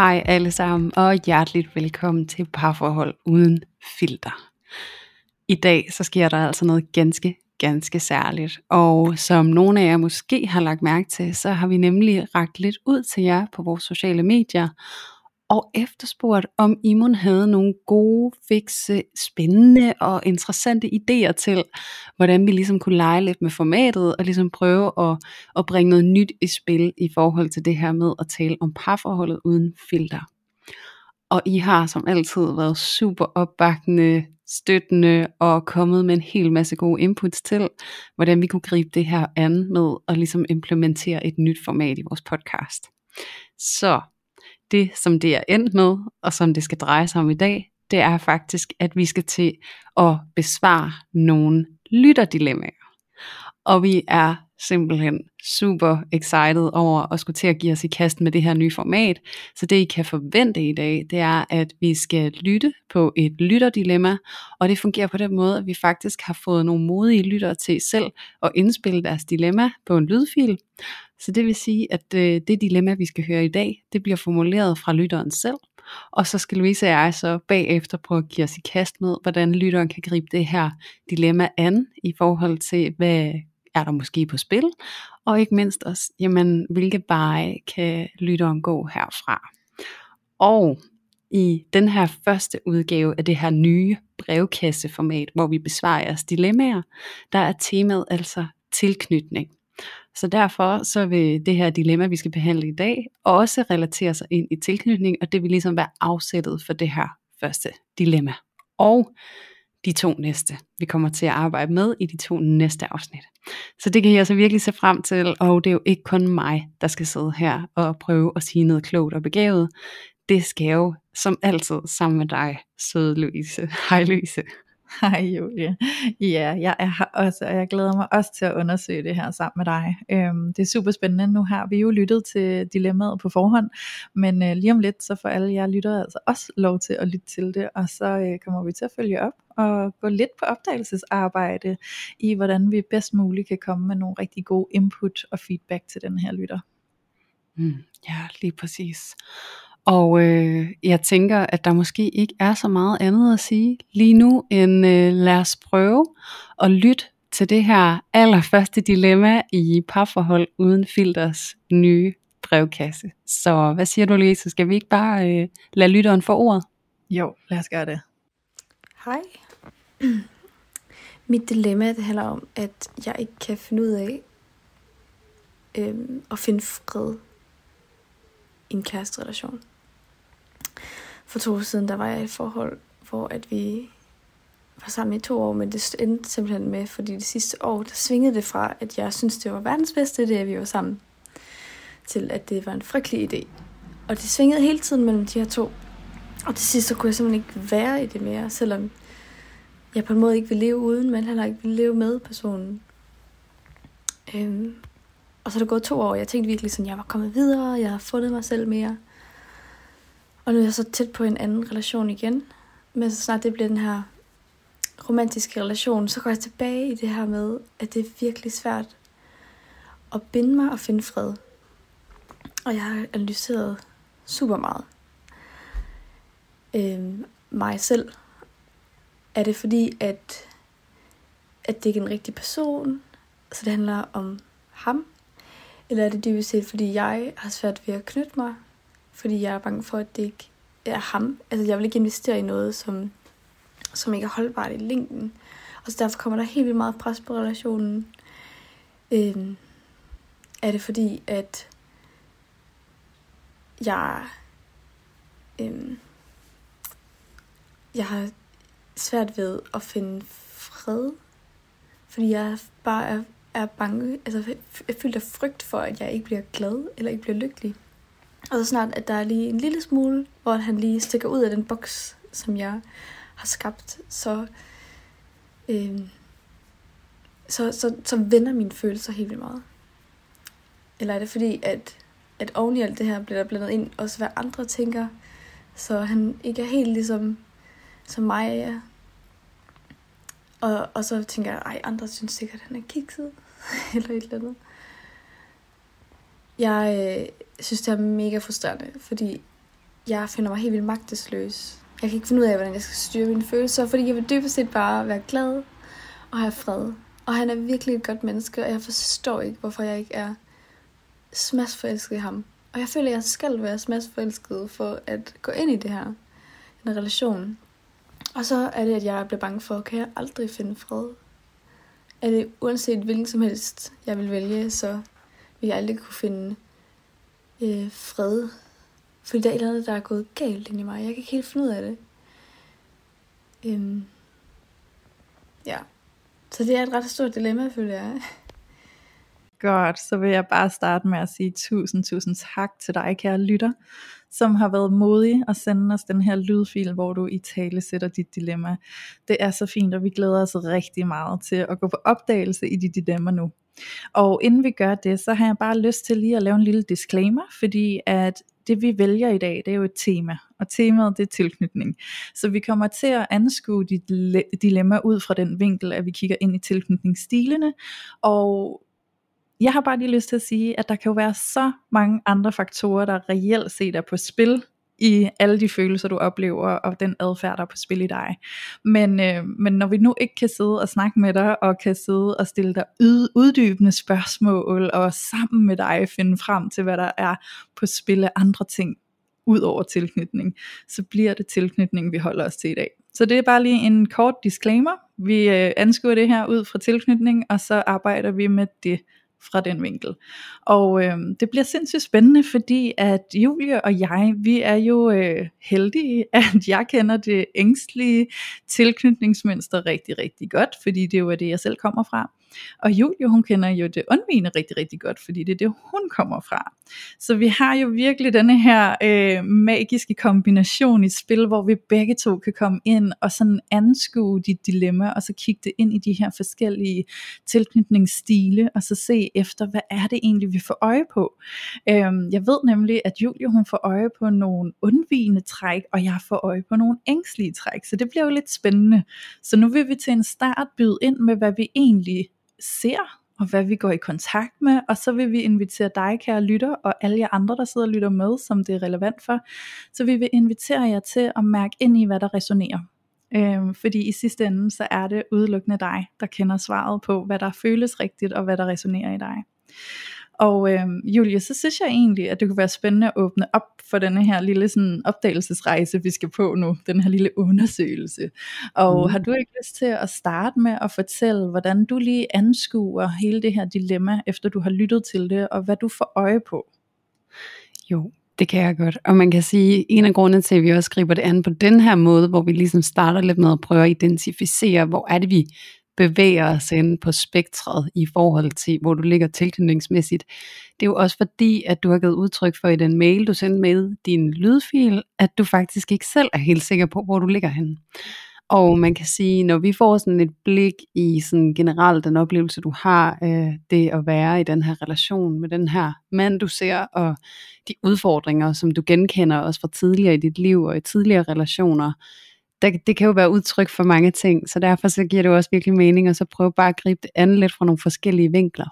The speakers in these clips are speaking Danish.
Hej alle sammen, og hjerteligt velkommen til Parforhold Uden Filter. I dag så sker der altså noget ganske, ganske særligt. Og som nogle af jer måske har lagt mærke til, så har vi nemlig ragt lidt ud til jer på vores sociale medier, og efterspurgt, om Imon havde nogle gode, fikse, spændende og interessante idéer til, hvordan vi ligesom kunne lege lidt med formatet, og ligesom prøve at, at bringe noget nyt i spil i forhold til det her med at tale om parforholdet uden filter. Og I har som altid været super opbakkende, støttende og kommet med en hel masse gode inputs til, hvordan vi kunne gribe det her an med at ligesom implementere et nyt format i vores podcast. Så det, som det er endt med, og som det skal dreje sig om i dag, det er faktisk, at vi skal til at besvare nogle lytterdilemmaer. Og vi er simpelthen super excited over at skulle til at give os i kast med det her nye format. Så det I kan forvente i dag, det er, at vi skal lytte på et lytterdilemma, og det fungerer på den måde, at vi faktisk har fået nogle modige lyttere til selv at indspille deres dilemma på en lydfil. Så det vil sige, at øh, det dilemma, vi skal høre i dag, det bliver formuleret fra lytteren selv, og så skal Louise og jeg så bagefter prøve at give os i kast med, hvordan lytteren kan gribe det her dilemma an i forhold til, hvad er der måske på spil, og ikke mindst også, jamen, hvilke veje kan lytteren gå herfra. Og i den her første udgave af det her nye brevkasseformat, hvor vi besvarer jeres dilemmaer, der er temaet altså tilknytning. Så derfor så vil det her dilemma, vi skal behandle i dag, også relatere sig ind i tilknytning, og det vil ligesom være afsættet for det her første dilemma. Og de to næste, vi kommer til at arbejde med i de to næste afsnit. Så det kan jeg altså virkelig se frem til, og det er jo ikke kun mig, der skal sidde her og prøve at sige noget klogt og begavet. Det skal jeg jo som altid sammen med dig, søde Louise. Hej Louise. Hej Julie. Ja, jeg er her også, og jeg glæder mig også til at undersøge det her sammen med dig. Øhm, det er super spændende. Nu har vi jo lyttet til dilemmaet på forhånd, men øh, lige om lidt, så får alle jer lyttere altså også lov til at lytte til det, og så øh, kommer vi til at følge op og gå lidt på opdagelsesarbejde i, hvordan vi bedst muligt kan komme med nogle rigtig gode input og feedback til den her lytter. Mm, ja, lige præcis. Og øh, jeg tænker, at der måske ikke er så meget andet at sige lige nu, end øh, lad os prøve at lytte til det her allerførste dilemma i parforhold uden filters nye brevkasse. Så hvad siger du, Louise? Skal vi ikke bare øh, lade lytteren få ordet? Jo, lad os gøre det. Hej. Mit dilemma det handler om, at jeg ikke kan finde ud af øhm, at finde fred i en kæresterelation. For to år siden, der var jeg i et forhold, hvor at vi var sammen i to år, men det endte simpelthen med, fordi det sidste år, der svingede det fra, at jeg synes det var verdens bedste idé, at vi var sammen, til at det var en frygtelig idé. Og det svingede hele tiden mellem de her to. Og til sidst, så kunne jeg simpelthen ikke være i det mere, selvom jeg på en måde ikke vil leve uden, men heller ikke vil leve med personen. Øhm, og så er det gået to år, jeg tænkte virkelig sådan, jeg var kommet videre, jeg har fundet mig selv mere. Og nu er jeg så tæt på en anden relation igen. Men så snart det bliver den her romantiske relation, så går jeg tilbage i det her med, at det er virkelig svært at binde mig og finde fred. Og jeg har analyseret super meget. Øhm, mig selv. Er det fordi, at, at det ikke er en rigtig person, så det handler om ham? Eller er det dybest set, fordi jeg har svært ved at knytte mig? Fordi jeg er bange for, at det ikke er ham. Altså, jeg vil ikke investere i noget, som, som ikke er holdbart i længden. Og så derfor kommer der helt vildt meget pres på relationen. Øhm, er det fordi, at jeg, øhm, jeg har svært ved at finde fred. Fordi jeg bare er, er bange, altså jeg føler af frygt for, at jeg ikke bliver glad, eller ikke bliver lykkelig. Og så snart, at der er lige en lille smule, hvor han lige stikker ud af den boks, som jeg har skabt, så, øh, så, så, så vender mine følelser helt vildt meget. Eller er det fordi, at, at oven i alt det her bliver der blandet ind også, hvad andre tænker, så han ikke er helt ligesom som mig er. Og, og så tænker jeg, ej, andre synes sikkert, at han er kikset, eller et eller andet. Jeg øh, synes, det er mega frustrerende, fordi jeg finder mig helt vildt magtesløs. Jeg kan ikke finde ud af, hvordan jeg skal styre mine følelser, fordi jeg vil dybest set bare være glad og have fred. Og han er virkelig et godt menneske, og jeg forstår ikke, hvorfor jeg ikke er smadsforelsket i ham. Og jeg føler, at jeg skal være smadsforelsket for at gå ind i det her. En relation. Og så er det, at jeg bliver bange for, kan jeg aldrig finde fred? Er det uanset hvilken som helst, jeg vil vælge, så ville jeg aldrig kunne finde øh, fred. Fordi der er et eller andet, der er gået galt ind i mig. Jeg kan ikke helt finde ud af det. Øhm, ja. Så det er et ret stort dilemma, føler jeg. Godt, så vil jeg bare starte med at sige tusind, tusind tak til dig, kære lytter, som har været modig at sende os den her lydfil, hvor du i tale sætter dit dilemma. Det er så fint, og vi glæder os rigtig meget til at gå på opdagelse i dit dilemma nu. Og inden vi gør det, så har jeg bare lyst til lige at lave en lille disclaimer, fordi at det vi vælger i dag, det er jo et tema, og temaet det er tilknytning. Så vi kommer til at anskue dit dilemma ud fra den vinkel, at vi kigger ind i tilknytningsstilene, og jeg har bare lige lyst til at sige, at der kan jo være så mange andre faktorer, der reelt set er på spil i alle de følelser, du oplever, og den adfærd, der er på spil i dig. Men, øh, men når vi nu ikke kan sidde og snakke med dig, og kan sidde og stille dig uddybende spørgsmål, og sammen med dig finde frem til, hvad der er på spil af andre ting, ud over tilknytning, så bliver det tilknytning, vi holder os til i dag. Så det er bare lige en kort disclaimer. Vi øh, anskuer det her ud fra tilknytning, og så arbejder vi med det fra den vinkel. Og øh, det bliver sindssygt spændende, fordi at Julie og jeg, vi er jo øh, heldige, at jeg kender det ængstlige tilknytningsmønster rigtig, rigtig godt, fordi det jo er det, jeg selv kommer fra. Og Julie, hun kender jo det undvigende rigtig, rigtig godt, fordi det er det, hun kommer fra. Så vi har jo virkelig denne her øh, magiske kombination i spil, hvor vi begge to kan komme ind og sådan anskue dit dilemma, og så kigge det ind i de her forskellige tilknytningsstile, og så se efter, hvad er det egentlig, vi får øje på. Øhm, jeg ved nemlig, at Julie hun får øje på nogle undvigende træk, og jeg får øje på nogle ængstlige træk, så det bliver jo lidt spændende. Så nu vil vi til en start byde ind med, hvad vi egentlig ser, og hvad vi går i kontakt med, og så vil vi invitere dig, kære lytter, og alle jer andre, der sidder og lytter med, som det er relevant for, så vi vil invitere jer til at mærke ind i, hvad der resonerer. Øhm, fordi i sidste ende, så er det udelukkende dig, der kender svaret på, hvad der føles rigtigt, og hvad der resonerer i dig. Og øh, Julie, så synes jeg egentlig, at det kunne være spændende at åbne op for denne her lille sådan, opdagelsesrejse, vi skal på nu, den her lille undersøgelse. Og mm. har du ikke lyst til at starte med at fortælle, hvordan du lige anskuer hele det her dilemma, efter du har lyttet til det, og hvad du får øje på? Jo, det kan jeg godt. Og man kan sige, en af grundene til, at vi også griber det an på den her måde, hvor vi ligesom starter lidt med at prøve at identificere, hvor er det, vi bevæger os ind på spektret i forhold til, hvor du ligger tilknytningsmæssigt. Det er jo også fordi, at du har givet udtryk for i den mail, du sendte med din lydfil, at du faktisk ikke selv er helt sikker på, hvor du ligger henne. Og man kan sige, når vi får sådan et blik i sådan generelt den oplevelse, du har øh, det at være i den her relation med den her mand, du ser, og de udfordringer, som du genkender også fra tidligere i dit liv og i tidligere relationer, der, det kan jo være udtryk for mange ting, så derfor så giver det jo også virkelig mening at så prøve bare at gribe det an lidt fra nogle forskellige vinkler.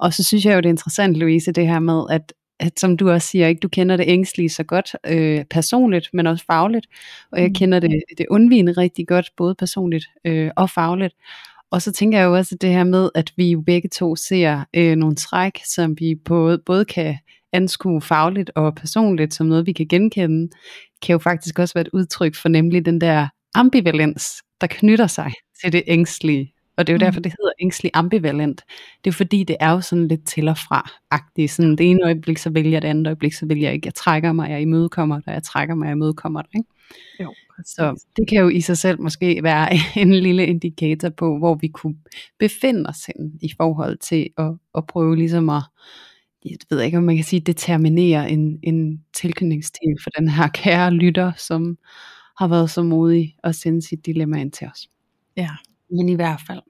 Og så synes jeg jo, det er interessant, Louise, det her med, at, at som du også siger, ikke du kender det ængstlige så godt øh, personligt, men også fagligt, og jeg mm. kender det, det undvigende rigtig godt, både personligt øh, og fagligt. Og så tænker jeg jo også det her med, at vi begge to ser øh, nogle træk, som vi både, både kan anskue fagligt og personligt som noget, vi kan genkende, kan jo faktisk også være et udtryk for nemlig den der ambivalens, der knytter sig til det ængstlige Og det er jo Mm. derfor, det hedder ængstelig ambivalent. Det er fordi, det er jo sådan lidt til og fra-agtigt. Sådan det ene øjeblik, så vælger jeg det andet øjeblik, så vælger jeg ikke. Jeg trækker mig, jeg imødekommer dig, jeg trækker mig, jeg imødekommer dig. Ikke? Jo, Så det kan jo i sig selv måske være en lille indikator på, hvor vi kunne befinde os hen i forhold til at, at prøve ligesom at, jeg ved ikke, om man kan sige, determinere en, en tilknytningsstil for den her kære lytter, som har været så modig at sende sit dilemma ind til os. Ja. Men i hvert fald.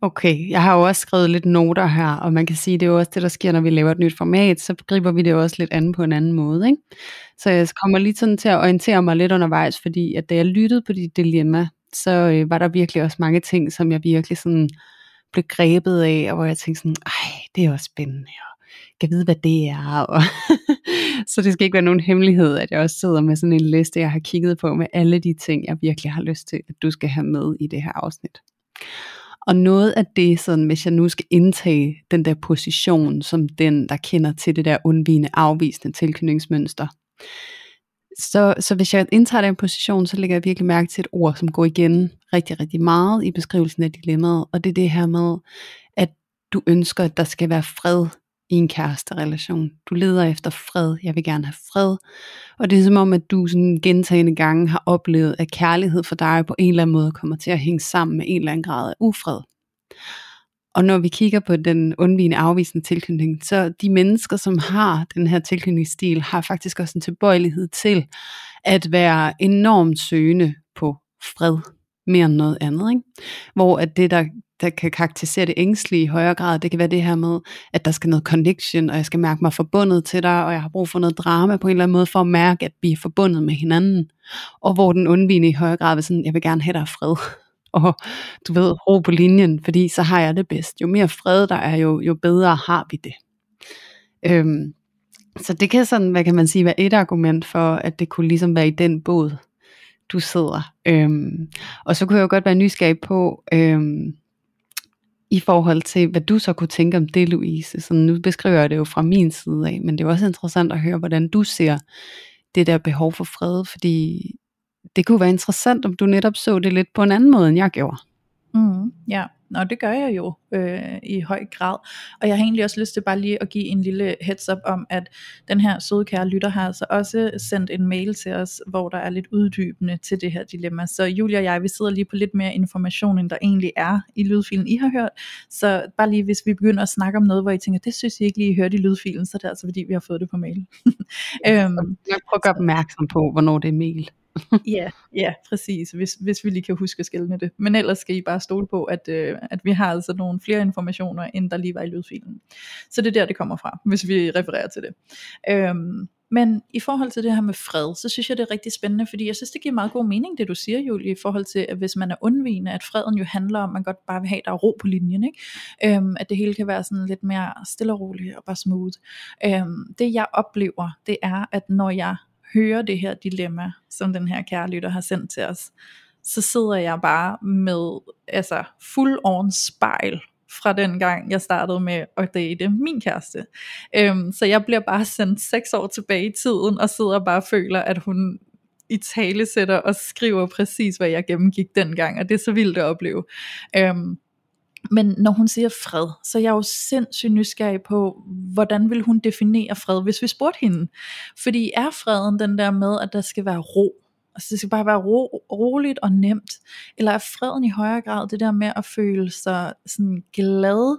Okay, jeg har jo også skrevet lidt noter her, og man kan sige, det er jo også det, der sker, når vi laver et nyt format, så griber vi det jo også lidt an på en anden måde. Ikke? Så jeg kommer lige sådan til at orientere mig lidt undervejs, fordi at da jeg lyttede på dit dilemma, så øh, var der virkelig også mange ting, som jeg virkelig sådan blev grebet af, og hvor jeg tænkte sådan, ej, det er også spændende, og kan vide, hvad det er. Og så det skal ikke være nogen hemmelighed, at jeg også sidder med sådan en liste, jeg har kigget på med alle de ting, jeg virkelig har lyst til, at du skal have med i det her afsnit. Og noget af det, sådan, hvis jeg nu skal indtage den der position, som den, der kender til det der undvigende, afvisende tilknytningsmønster, så, så hvis jeg indtager den position, så lægger jeg virkelig mærke til et ord, som går igen rigtig, rigtig meget i beskrivelsen af dilemmaet, og det er det her med, at du ønsker, at der skal være fred i en kæresterelation. Du leder efter fred, jeg vil gerne have fred, og det er som om, at du sådan gentagende gange har oplevet, at kærlighed for dig på en eller anden måde kommer til at hænge sammen med en eller anden grad af ufred. Og når vi kigger på den undvigende afvisende tilknytning, så de mennesker, som har den her tilknytningsstil, har faktisk også en tilbøjelighed til at være enormt søgende på fred, mere end noget andet. Ikke? Hvor at det, der, der kan karakterisere det ængstlige i højere grad, det kan være det her med, at der skal noget connection, og jeg skal mærke mig forbundet til dig, og jeg har brug for noget drama på en eller anden måde, for at mærke, at vi er forbundet med hinanden. Og hvor den undvigende i højere grad vil sådan, jeg vil gerne have dig fred og du ved, ro på linjen, fordi så har jeg det bedst. Jo mere fred der er, jo, jo bedre har vi det. Øhm, så det kan sådan, hvad kan man sige, være et argument for, at det kunne ligesom være i den båd, du sidder. Øhm, og så kunne jeg jo godt være nysgerrig på, øhm, i forhold til, hvad du så kunne tænke om det, Louise. Så nu beskriver jeg det jo fra min side af, men det er også interessant at høre, hvordan du ser det der behov for fred, fordi det kunne være interessant, om du netop så det lidt på en anden måde, end jeg gjorde. Mm, ja, Nå, det gør jeg jo øh, i høj grad. Og jeg har egentlig også lyst til bare lige at give en lille heads up om, at den her søde kære lytter har altså også sendt en mail til os, hvor der er lidt uddybende til det her dilemma. Så Julia og jeg, vi sidder lige på lidt mere information, end der egentlig er i lydfilen, I har hørt. Så bare lige, hvis vi begynder at snakke om noget, hvor I tænker, det synes I ikke lige, I hørte i lydfilen, så er det altså fordi, vi har fået det på mail. øhm, Jeg prøver at gøre opmærksom på, hvornår det er mail. Ja, ja, præcis, hvis, hvis vi lige kan huske at det. Men ellers skal I bare stole på, at, øh, at vi har altså nogle flere informationer, end der lige var i lydfilen. Så det er der, det kommer fra, hvis vi refererer til det. Øhm, men i forhold til det her med fred, så synes jeg, det er rigtig spændende, fordi jeg synes, det giver meget god mening, det du siger, Julie, i forhold til, at hvis man er undvigende, at freden jo handler om, at man godt bare vil have, der er ro på linjen, ikke? Øhm, at det hele kan være sådan lidt mere stille og roligt og bare smooth. Øhm, det jeg oplever, det er, at når jeg hører det her dilemma, som den her kære lytter har sendt til os, så sidder jeg bare med altså fuld on spejl fra den gang jeg startede med at date min kæreste. Øhm, så jeg bliver bare sendt seks år tilbage i tiden, og sidder og bare føler, at hun i tale sætter og skriver præcis, hvad jeg gennemgik dengang, og det er så vildt at opleve. Øhm, men når hun siger fred, så er jeg jo sindssygt nysgerrig på, hvordan vil hun definere fred, hvis vi spurgte hende. Fordi er freden den der med, at der skal være ro? Altså det skal bare være ro, roligt og nemt. Eller er freden i højere grad det der med at føle sig sådan glad,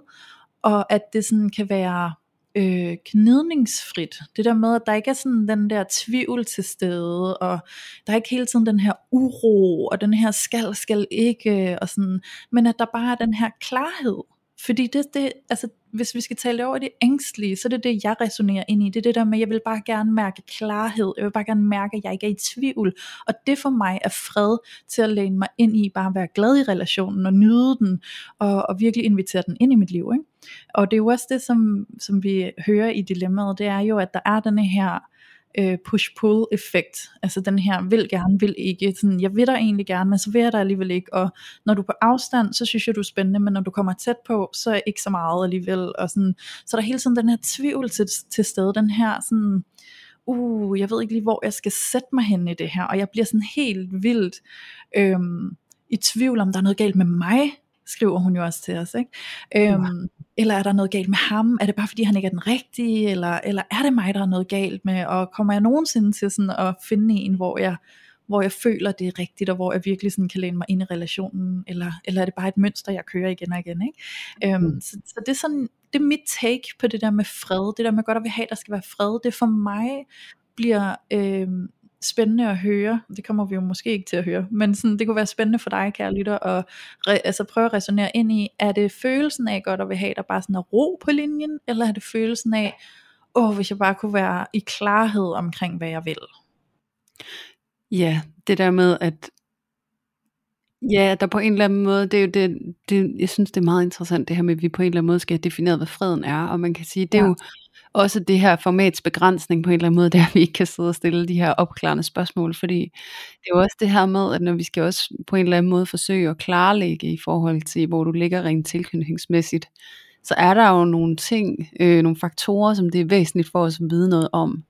og at det sådan kan være øh, gnidningsfrit. Det der med, at der ikke er sådan den der tvivl til stede, og der er ikke hele tiden den her uro, og den her skal, skal ikke, og sådan, men at der bare er den her klarhed. Fordi det, det, altså, hvis vi skal tale over det ængstlige, så er det det, jeg resonerer ind i. Det er det der med, at jeg vil bare gerne mærke klarhed. Jeg vil bare gerne mærke, at jeg ikke er i tvivl. Og det for mig er fred til at læne mig ind i, bare at være glad i relationen og nyde den, og, og virkelig invitere den ind i mit liv. Ikke? Og det er jo også det, som, som vi hører i dilemmaet, det er jo, at der er denne her øh, push-pull effekt, altså den her vil gerne, vil ikke, sådan, jeg vil dig egentlig gerne, men så vil jeg dig alligevel ikke, og når du er på afstand, så synes jeg du er spændende, men når du kommer tæt på, så er ikke så meget alligevel, og sådan, så er der hele tiden den her tvivl til, til stede, den her sådan, uh, jeg ved ikke lige, hvor jeg skal sætte mig hen i det her, og jeg bliver sådan helt vildt øhm, i tvivl om, der er noget galt med mig, skriver hun jo også til os. Ikke? Øhm, eller er der noget galt med ham? Er det bare fordi han ikke er den rigtige? Eller, eller er det mig, der er noget galt med? Og kommer jeg nogensinde til sådan at finde en, hvor jeg hvor jeg føler, det er rigtigt, og hvor jeg virkelig sådan kan læne mig ind i relationen, eller, eller er det bare et mønster, jeg kører igen og igen. Ikke? Øhm, mm. så, så det er sådan, det er mit take på det der med fred, det der med godt at vil have, der skal være fred, det for mig bliver øhm, spændende at høre, det kommer vi jo måske ikke til at høre, men sådan, det kunne være spændende for dig, kære lytter, at re, altså prøve at resonere ind i, er det følelsen af godt at vil have, der bare sådan er ro på linjen, eller er det følelsen af, åh, hvis jeg bare kunne være i klarhed omkring, hvad jeg vil. Ja, det der med, at Ja, der på en eller anden måde, det er jo det, det, jeg synes det er meget interessant det her med, at vi på en eller anden måde skal have defineret, hvad freden er, og man kan sige, det er ja. jo også det her formats begrænsning på en eller anden måde, der vi ikke kan sidde og stille de her opklarende spørgsmål, fordi det er jo også det her med, at når vi skal også på en eller anden måde forsøge at klarlægge i forhold til, hvor du ligger rent tilknytningsmæssigt, så er der jo nogle ting, øh, nogle faktorer, som det er væsentligt for os at vide noget om.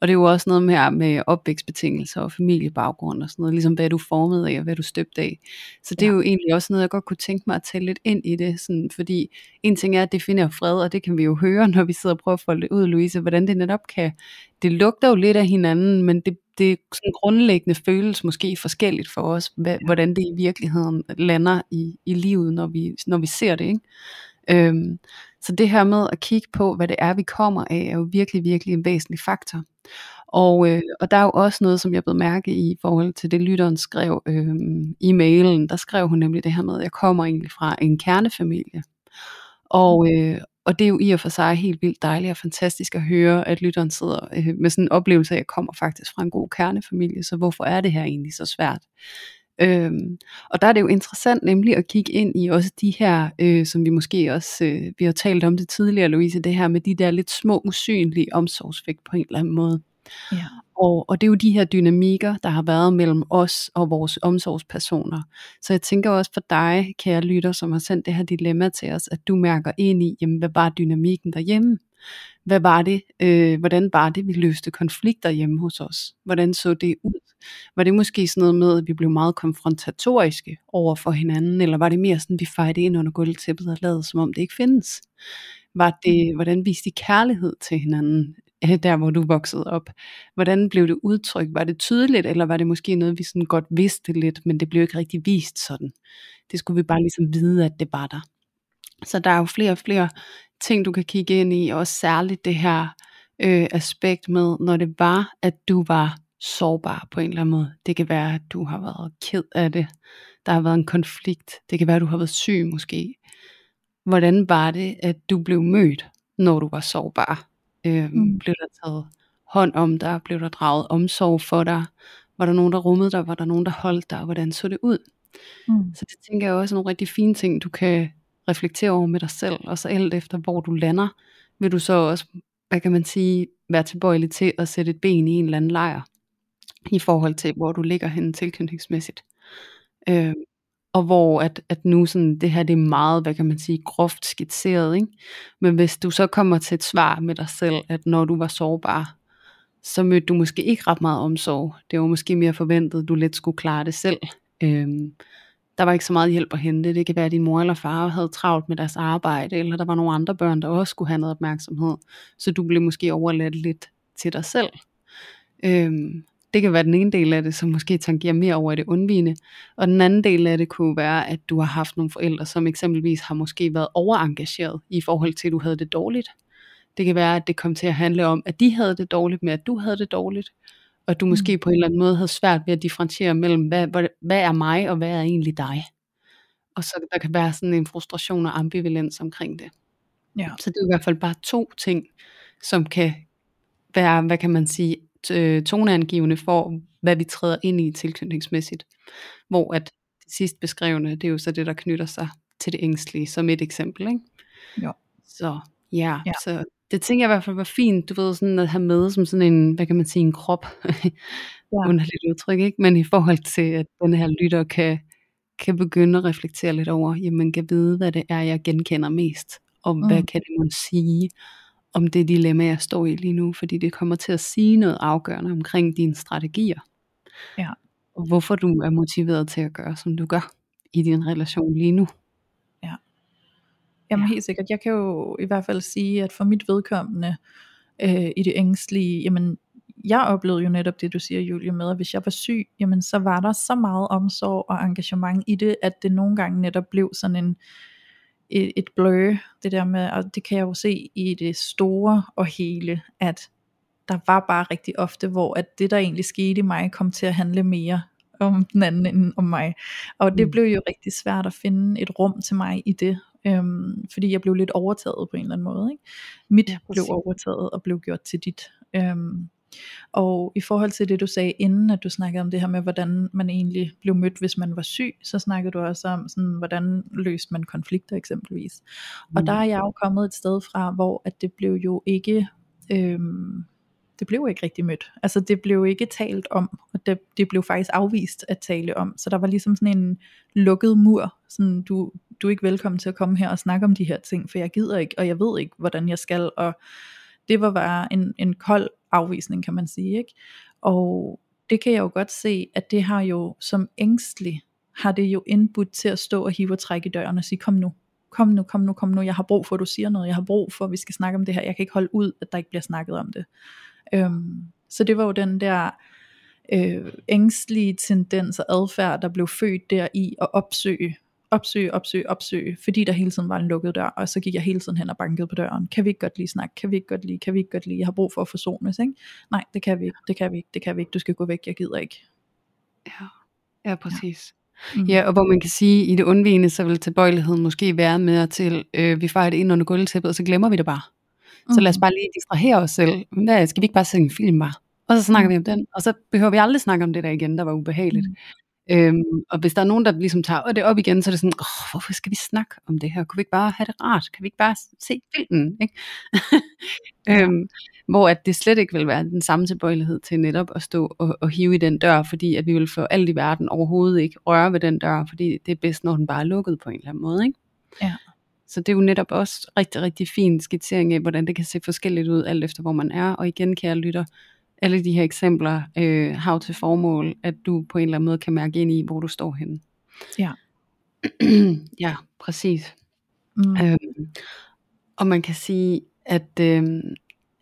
Og det er jo også noget med, med opvækstbetingelser og familiebaggrund og sådan noget, ligesom hvad er du formet af og hvad du støbt af. Så det ja. er jo egentlig også noget, jeg godt kunne tænke mig at tale lidt ind i det, sådan, fordi en ting er at definere fred, og det kan vi jo høre, når vi sidder og prøver at folde det ud, Louise, hvordan det netop kan, det lugter jo lidt af hinanden, men det, det sådan grundlæggende føles måske forskelligt for os, hvad, hvordan det i virkeligheden lander i, i livet, når vi, når vi ser det. Ikke? Øhm, så det her med at kigge på, hvad det er, vi kommer af, er jo virkelig, virkelig en væsentlig faktor. Og, øh, og der er jo også noget, som jeg blev mærke i, i forhold til det, lytteren skrev øh, i mailen. Der skrev hun nemlig det her med, at jeg kommer egentlig fra en kernefamilie. Og, øh, og det er jo i og for sig helt vildt dejligt og fantastisk at høre, at lytteren sidder øh, med sådan en oplevelse af, at jeg kommer faktisk fra en god kernefamilie, så hvorfor er det her egentlig så svært? Øhm, og der er det jo interessant nemlig at kigge ind i også de her, øh, som vi måske også, øh, vi har talt om det tidligere Louise, det her med de der lidt små usynlige omsorgsvægt på en eller anden måde. Ja. Og, og det er jo de her dynamikker, der har været mellem os og vores omsorgspersoner. Så jeg tænker også for dig, kære lytter, som har sendt det her dilemma til os, at du mærker ind i, jamen, hvad var dynamikken derhjemme? Hvad var det? Øh, hvordan var det, vi løste konflikter hjemme hos os? Hvordan så det ud? Var det måske sådan noget med, at vi blev meget konfrontatoriske over for hinanden, eller var det mere sådan, at vi fejrede ind under gulvtæppet og lavede, som om det ikke findes? Var det, hvordan viste de kærlighed til hinanden? Øh, der hvor du voksede op. Hvordan blev det udtrykt? Var det tydeligt, eller var det måske noget, vi sådan godt vidste lidt, men det blev ikke rigtig vist sådan? Det skulle vi bare ligesom vide, at det var der. Så der er jo flere og flere ting, du kan kigge ind i, og særligt det her øh, aspekt med, når det var, at du var sårbar på en eller anden måde. Det kan være, at du har været ked af det. Der har været en konflikt. Det kan være, at du har været syg måske. Hvordan var det, at du blev mødt, når du var sårbar? Øh, mm. Blev der taget hånd om dig? Blev der draget omsorg for dig? Var der nogen, der rummede dig? Var der nogen, der holdt dig? Hvordan så det ud? Mm. Så det tænker jeg også er nogle rigtig fine ting, du kan reflektere over med dig selv, og så alt efter hvor du lander, vil du så også, hvad kan man sige, være tilbøjelig til at sætte et ben i en eller anden lejr, i forhold til hvor du ligger henne tilknytningsmæssigt. Øh, og hvor at, at nu sådan, det her det er meget, hvad kan man sige, groft skitseret, ikke? men hvis du så kommer til et svar med dig selv, at når du var sårbar, så mødte du måske ikke ret meget omsorg. Det var måske mere forventet, at du let skulle klare det selv. Øhm, der var ikke så meget hjælp at hente. Det kan være, at din mor eller far havde travlt med deres arbejde, eller der var nogle andre børn, der også skulle have noget opmærksomhed. Så du blev måske overladt lidt til dig selv. Øhm, det kan være den ene del af det, som måske tangerer mere over i det undvigende. Og den anden del af det kunne være, at du har haft nogle forældre, som eksempelvis har måske været overengageret i forhold til, at du havde det dårligt. Det kan være, at det kom til at handle om, at de havde det dårligt med, at du havde det dårligt og du måske mm. på en eller anden måde havde svært ved at differentiere mellem, hvad, hvad, hvad er mig, og hvad er egentlig dig. Og så der kan være sådan en frustration og ambivalens omkring det. Ja. Så det er i hvert fald bare to ting, som kan være, hvad kan man sige, toneangivende for, hvad vi træder ind i tilknytningsmæssigt. Hvor at det sidst beskrevne, det er jo så det, der knytter sig til det ængstlige, som et eksempel. Ikke? Jo. Så ja, ja, så det tænker jeg i hvert fald var fint, du ved, sådan at have med som sådan en, hvad kan man sige, en krop, ja. underligt udtryk, ikke? Men i forhold til, at den her lytter kan, kan begynde at reflektere lidt over, jamen kan vide, hvad det er, jeg genkender mest, og mm. hvad kan det måske sige om det dilemma, jeg står i lige nu, fordi det kommer til at sige noget afgørende omkring dine strategier. Ja. Og hvorfor du er motiveret til at gøre, som du gør i din relation lige nu. Jamen Ja. helt sikkert. Jeg kan jo i hvert fald sige, at for mit vedkommende øh, i det ængstlige, jamen jeg oplevede jo netop det, du siger, Julie, med, at hvis jeg var syg, jamen så var der så meget omsorg og engagement i det, at det nogle gange netop blev sådan en, et, et blur, det der med, og det kan jeg jo se i det store og hele, at der var bare rigtig ofte, hvor at det, der egentlig skete i mig, kom til at handle mere om den anden end om mig. Og det Mm. blev jo rigtig svært at finde et rum til mig i det, øhm, fordi jeg blev lidt overtaget på en eller anden måde. Ikke? Mit Ja, blev overtaget og blev gjort til dit. Øhm, og i forhold til det du sagde inden, at du snakkede om det her med, hvordan man egentlig blev mødt, hvis man var syg, så snakkede du også om, sådan, hvordan løste man konflikter eksempelvis. Og Mm. der er jeg jo kommet et sted fra, hvor at det blev jo ikke, øhm, det blev ikke rigtig mødt. Altså det blev ikke talt om, og det, det blev faktisk afvist at tale om. Så der var ligesom sådan en lukket mur, sådan du, du er ikke velkommen til at komme her og snakke om de her ting, for jeg gider ikke, og jeg ved ikke, hvordan jeg skal, og det var bare en, en kold afvisning, kan man sige, ikke? Og det kan jeg jo godt se, at det har jo som ængstlig, har det jo indbudt til at stå og hive og trække i døren og sige, kom nu, kom nu, kom nu, kom nu, jeg har brug for, at du siger noget, jeg har brug for, at vi skal snakke om det her, jeg kan ikke holde ud, at der ikke bliver snakket om det. Øhm, så det var jo den der øh, ængstlige tendens og adfærd, der blev født der i at opsøge, opsøge, opsøge, opsøge, fordi der hele tiden var en lukket dør, og så gik jeg hele tiden hen og bankede på døren. Kan vi ikke godt lige snakke? Kan vi ikke godt lige? Kan vi ikke godt lige? Jeg har brug for at forsones, ikke? Nej, det kan vi ikke, det kan vi ikke, det kan vi ikke, du skal gå væk, jeg gider ikke. Ja, ja præcis. Mm. Ja, og hvor man kan sige, at i det undvigende, så vil tilbøjeligheden måske være mere til, øh, vi fejrer det ind under gulvtæppet, og så glemmer vi det bare. Så lad os Mhm. bare lige distrahere os selv. Hvad, skal vi ikke bare se en film bare? Og så snakker Mm. vi om den, og så behøver vi aldrig snakke om det der igen, der var ubehageligt. Mm. Øhm, og hvis der er nogen, der ligesom tager det op igen, så er det sådan, Åh, hvorfor skal vi snakke om det her? Kunne vi ikke bare have det rart? Kan vi ikke bare se filmen? Ikke? øhm, hvor at det slet ikke vil være den samme tilbøjelighed til netop at stå og, og hive i den dør, fordi at vi vil for alt i verden overhovedet ikke røre ved den dør, fordi det er bedst, når den bare er lukket på en eller anden måde. Ikke? Ja. Så det er jo netop også rigtig, rigtig fin skitsering af, hvordan det kan se forskelligt ud, alt efter hvor man er. Og igen, kære lytter, alle de her eksempler øh, har til formål, at du på en eller anden måde kan mærke ind i, hvor du står henne. Ja. ja, præcis. Mm. Øhm, og man kan sige, at, øhm,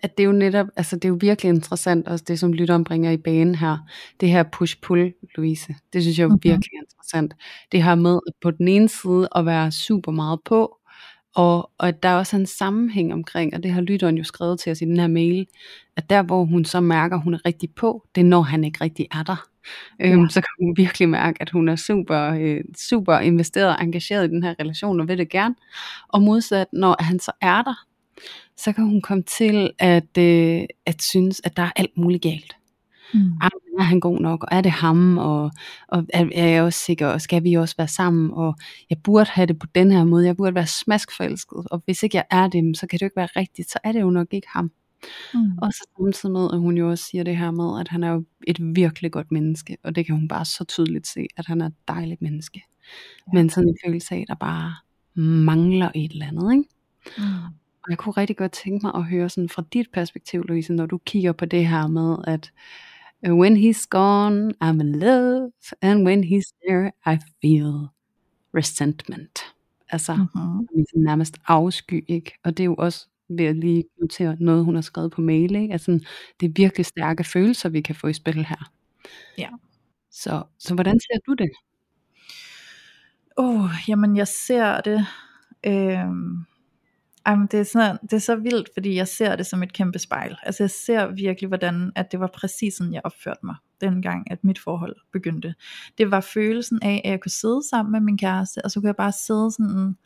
at det er jo netop, altså det er jo virkelig interessant, også det som lytteren bringer i banen her, det her push-pull, Louise, det synes jeg er Mhm. virkelig interessant. Det her med at på den ene side at være super meget på, og, og at der er også en sammenhæng omkring, og det har lytteren jo skrevet til os i den her mail, at der hvor hun så mærker, at hun er rigtig på, det er når han ikke rigtig er der. Øhm, Ja. så kan hun virkelig mærke, at hun er super, øh, super investeret og engageret i den her relation, og vil det gerne. Og modsat, når han så er der, så kan hun komme til at, øh, at synes, at der er alt muligt galt. Mm. Ah, er han god nok, og er det ham, og, og er, er jeg også sikker, og skal vi også være sammen, og jeg burde have det på den her måde, jeg burde være smaskforelsket, og hvis ikke jeg er det, så kan det jo ikke være rigtigt, så er det jo nok ikke ham. Mm. Og så samtidig med, at hun jo også siger det her med, at han er jo et virkelig godt menneske, og det kan hun bare så tydeligt se, at han er et dejligt menneske. Ja. Men sådan en følelse af, der bare mangler et eller andet, ikke? Mm. Og jeg kunne rigtig godt tænke mig at høre sådan fra dit perspektiv, Louise, når du kigger på det her med, at when he's gone, I'm in love, and when he's there, I feel resentment. Altså Mhm. ligesom nærmest afsky, ikke? Og det er jo også ved at lige notere noget, hun har skrevet på mail, ikke? Altså, det er virkelig stærke følelser, vi kan få i spil her. Ja. Så, så hvordan ser du det? Oh, jamen jeg ser det, øhm, jamen det, er sådan, det er så vildt, fordi jeg ser det som et kæmpe spejl. Altså jeg ser virkelig, hvordan at det var præcis sådan, jeg opførte mig, dengang at mit forhold begyndte. Det var følelsen af, at jeg kunne sidde sammen med min kæreste, og så kunne jeg bare sidde sådan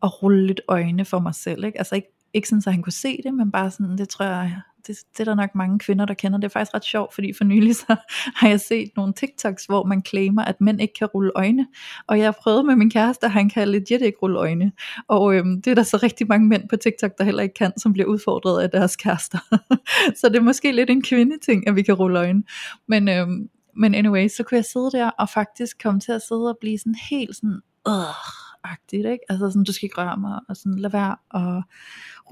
og rulle lidt øjne for mig selv. Ikke? Altså ikke, ikke sådan, så han kunne se det, men bare sådan, det tror jeg, det, det er der nok mange kvinder, der kender. Det er faktisk ret sjovt, fordi for nylig så har jeg set nogle TikToks, hvor man claimer, at mænd ikke kan rulle øjne. Og jeg har prøvet med min kæreste, at han kan legit ikke rulle øjne. Og øhm, det er der så rigtig mange mænd på TikTok, der heller ikke kan, som bliver udfordret af deres kærester. så det er måske lidt en kvindeting, at vi kan rulle øjne. Men, øhm, men anyway, så kunne jeg sidde der og faktisk komme til at sidde og blive sådan helt sådan, øh, agtigt, ikke? Altså sådan, du skal ikke røre mig, og sådan, lad være, og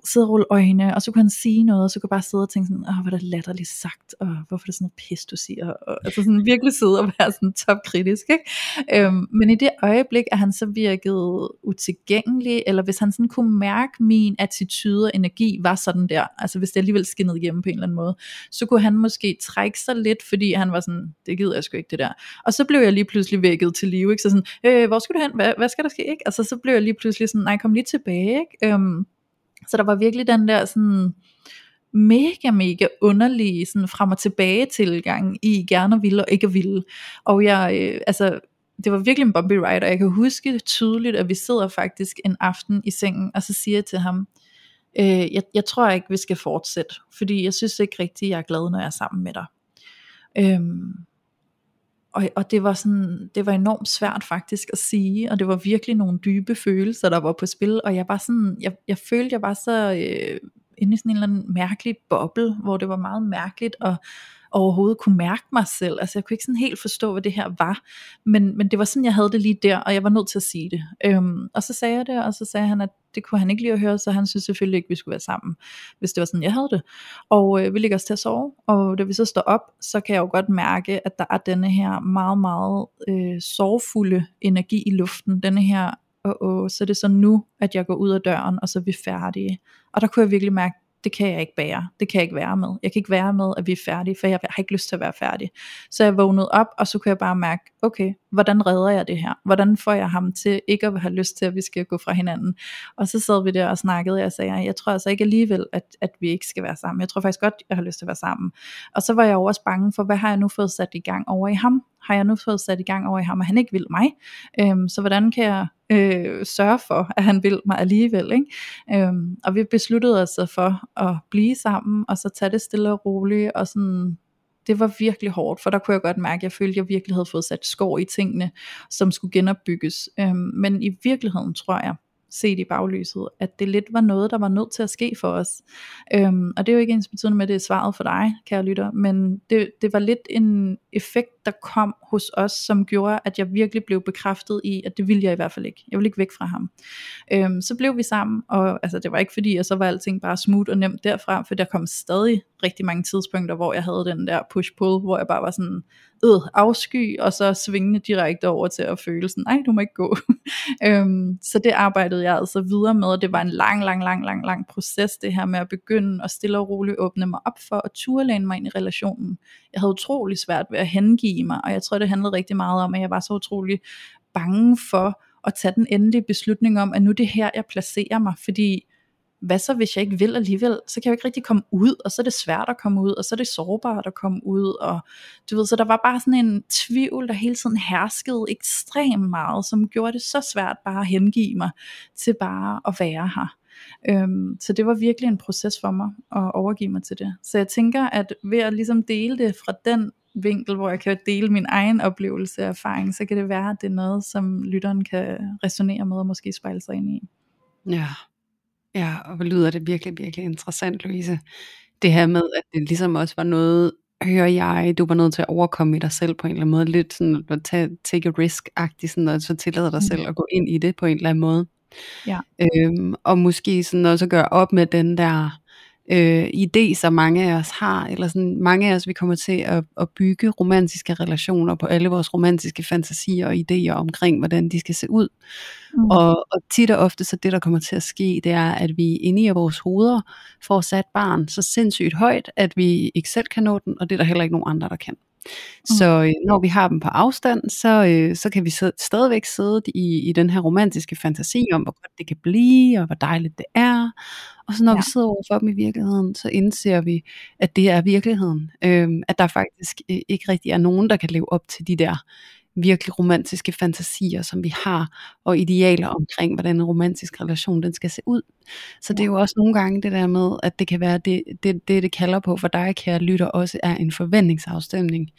sidde og rulle øjne, og så kunne han sige noget, og så kunne jeg bare sidde og tænke sådan, åh, hvor er det latterligt sagt, og hvorfor er det sådan noget pis, du siger, og, altså sådan virkelig sidde og være sådan topkritisk, ikke? Øhm, men i det øjeblik, at han så virkede utilgængelig, eller hvis han sådan kunne mærke min attitude og energi var sådan der, altså hvis det alligevel skinnede igennem på en eller anden måde, så kunne han måske trække sig lidt, fordi han var sådan, det gider jeg sgu ikke det der. Og så blev jeg lige pludselig vækket til live, ikke? Så sådan, øh, hvor skal du hen? Hvad, hvad skal der ske? Ikke? Altså så blev jeg lige pludselig sådan, nej, kom lige tilbage, ikke? Øhm, så der var virkelig den der sådan mega, mega underlige sådan frem og tilbage tilgang i gerne vil ville og ikke vil. ville. Og jeg, øh, altså, det var virkelig en bumpy ride, og jeg kan huske tydeligt, at vi sidder faktisk en aften i sengen, og så siger jeg til ham, øh, jeg, jeg tror ikke, vi skal fortsætte, fordi jeg synes ikke rigtigt, jeg er glad, når jeg er sammen med dig. Øhm, og, og det var sådan, det var enormt svært faktisk at sige, og det var virkelig nogle dybe følelser, der var på spil, og jeg var sådan, jeg, jeg følte, jeg var så øh, inde i sådan en eller anden mærkelig boble, hvor det var meget mærkeligt at overhovedet kunne mærke mig selv. Altså jeg kunne ikke sådan helt forstå, hvad det her var. Men, men det var sådan, jeg havde det lige der, og jeg var nødt til at sige det. Øhm, og så sagde jeg det, og så sagde han, at det kunne han ikke lige at høre, så han synes selvfølgelig ikke, at vi skulle være sammen, hvis det var sådan, jeg havde det. Og øh, vi ligger os til at sove, og da vi så står op, så kan jeg jo godt mærke, at der er denne her meget, meget øh, sorgfulde energi i luften. Denne her, åh, åh, så er det så nu, at jeg går ud af døren, og så er vi færdige. Og der kunne jeg virkelig mærke, det kan jeg ikke bære, det kan jeg ikke være med. Jeg kan ikke være med, at vi er færdige, for jeg har ikke lyst til at være færdig. Så jeg vågnede op, og så kunne jeg bare mærke, okay, hvordan redder jeg det her? Hvordan får jeg ham til ikke at have lyst til, at vi skal gå fra hinanden? Og så sad vi der og snakkede, og jeg sagde, jeg tror altså ikke alligevel, at, at vi ikke skal være sammen. Jeg tror faktisk godt, jeg har lyst til at være sammen. Og så var jeg også bange for, hvad har jeg nu fået sat i gang over i ham? Har jeg nu fået sat i gang over i ham, og han ikke vil mig? Øhm, så hvordan kan jeg øh, sørge for, at han vil mig alligevel. Ikke? Øhm, og vi besluttede os for at blive sammen, og så tage det stille og roligt, og sådan det var virkelig hårdt, for der kunne jeg godt mærke, at jeg følte, at jeg virkelig havde fået sat skår i tingene, som skulle genopbygges. Øhm, men i virkeligheden tror jeg, set i baglyset, at det lidt var noget, der var nødt til at ske for os. Øhm, og det er jo ikke ens betydende med, at det er svaret for dig, kære lytter, men det, det var lidt en effekt, der kom hos os, som gjorde, at jeg virkelig blev bekræftet i, at det ville jeg i hvert fald ikke. Jeg ville ikke væk fra ham. Øhm, så blev vi sammen, og altså, det var ikke fordi, at så var alting bare smooth og nemt derfra, for der kom stadig rigtig mange tidspunkter, hvor jeg havde den der push-pull, hvor jeg bare var sådan, øh, afsky, og så svingende direkte over til at føle sådan, nej, du må ikke gå. øhm, så det arbejdede jeg altså videre med, og det var en lang, lang, lang, lang, lang proces, det her med at begynde at stille og roligt åbne mig op for at turlæne mig ind i relationen. Jeg havde utrolig svært ved at hengive mig, og jeg tror, det handlede rigtig meget om, at jeg var så utrolig bange for at tage den endelige beslutning om, at nu er det her, jeg placerer mig, fordi hvad så hvis jeg ikke vil alligevel, så kan jeg jo ikke rigtig komme ud, og så er det svært at komme ud, og så er det sårbart at komme ud, og du ved, så der var bare sådan en tvivl, der hele tiden herskede ekstremt meget, som gjorde det så svært bare at hengive mig til bare at være her. Øhm, så det var virkelig en proces for mig at overgive mig til det. Så jeg tænker, at ved at ligesom dele det fra den vinkel, hvor jeg kan dele min egen oplevelse og erfaring, så kan det være, at det er noget, som lytteren kan resonere med og måske spejle sig ind i. Ja, Ja, og hvor lyder det virkelig, virkelig interessant, Louise. Det her med, at det ligesom også var noget, hører jeg, du var nødt til at overkomme i dig selv på en eller anden måde, lidt sådan at tage, take a risk-agtigt, sådan, og så tillade dig mm. selv at gå ind i det på en eller anden måde. Ja. Øhm, og måske sådan også gøre op med den der øh, idé, som mange af os har, eller sådan mange af os, vi kommer til at, at bygge romantiske relationer på alle vores romantiske fantasier og idéer omkring, hvordan de skal se ud. Mm. Og, og tit og ofte så det, der kommer til at ske, det er, at vi inde i vores hoveder får sat barn så sindssygt højt, at vi ikke selv kan nå den, og det er der heller ikke nogen andre, der kan. Mm. Så øh, når vi har dem på afstand, så, øh, så kan vi så, stadigvæk sidde i, i den her romantiske fantasi om, hvor godt det kan blive, og hvor dejligt det er. Og så når ja. vi sidder overfor dem i virkeligheden, så indser vi, at det er virkeligheden. Øh, at der faktisk øh, ikke rigtig er nogen, der kan leve op til de der virkelig romantiske fantasier, som vi har, og idealer omkring, hvordan en romantisk relation den skal se ud. Så det er jo også nogle gange det der med, at det kan være, det det, det, det kalder på for dig, kære lytter, også er en forventningsafstemning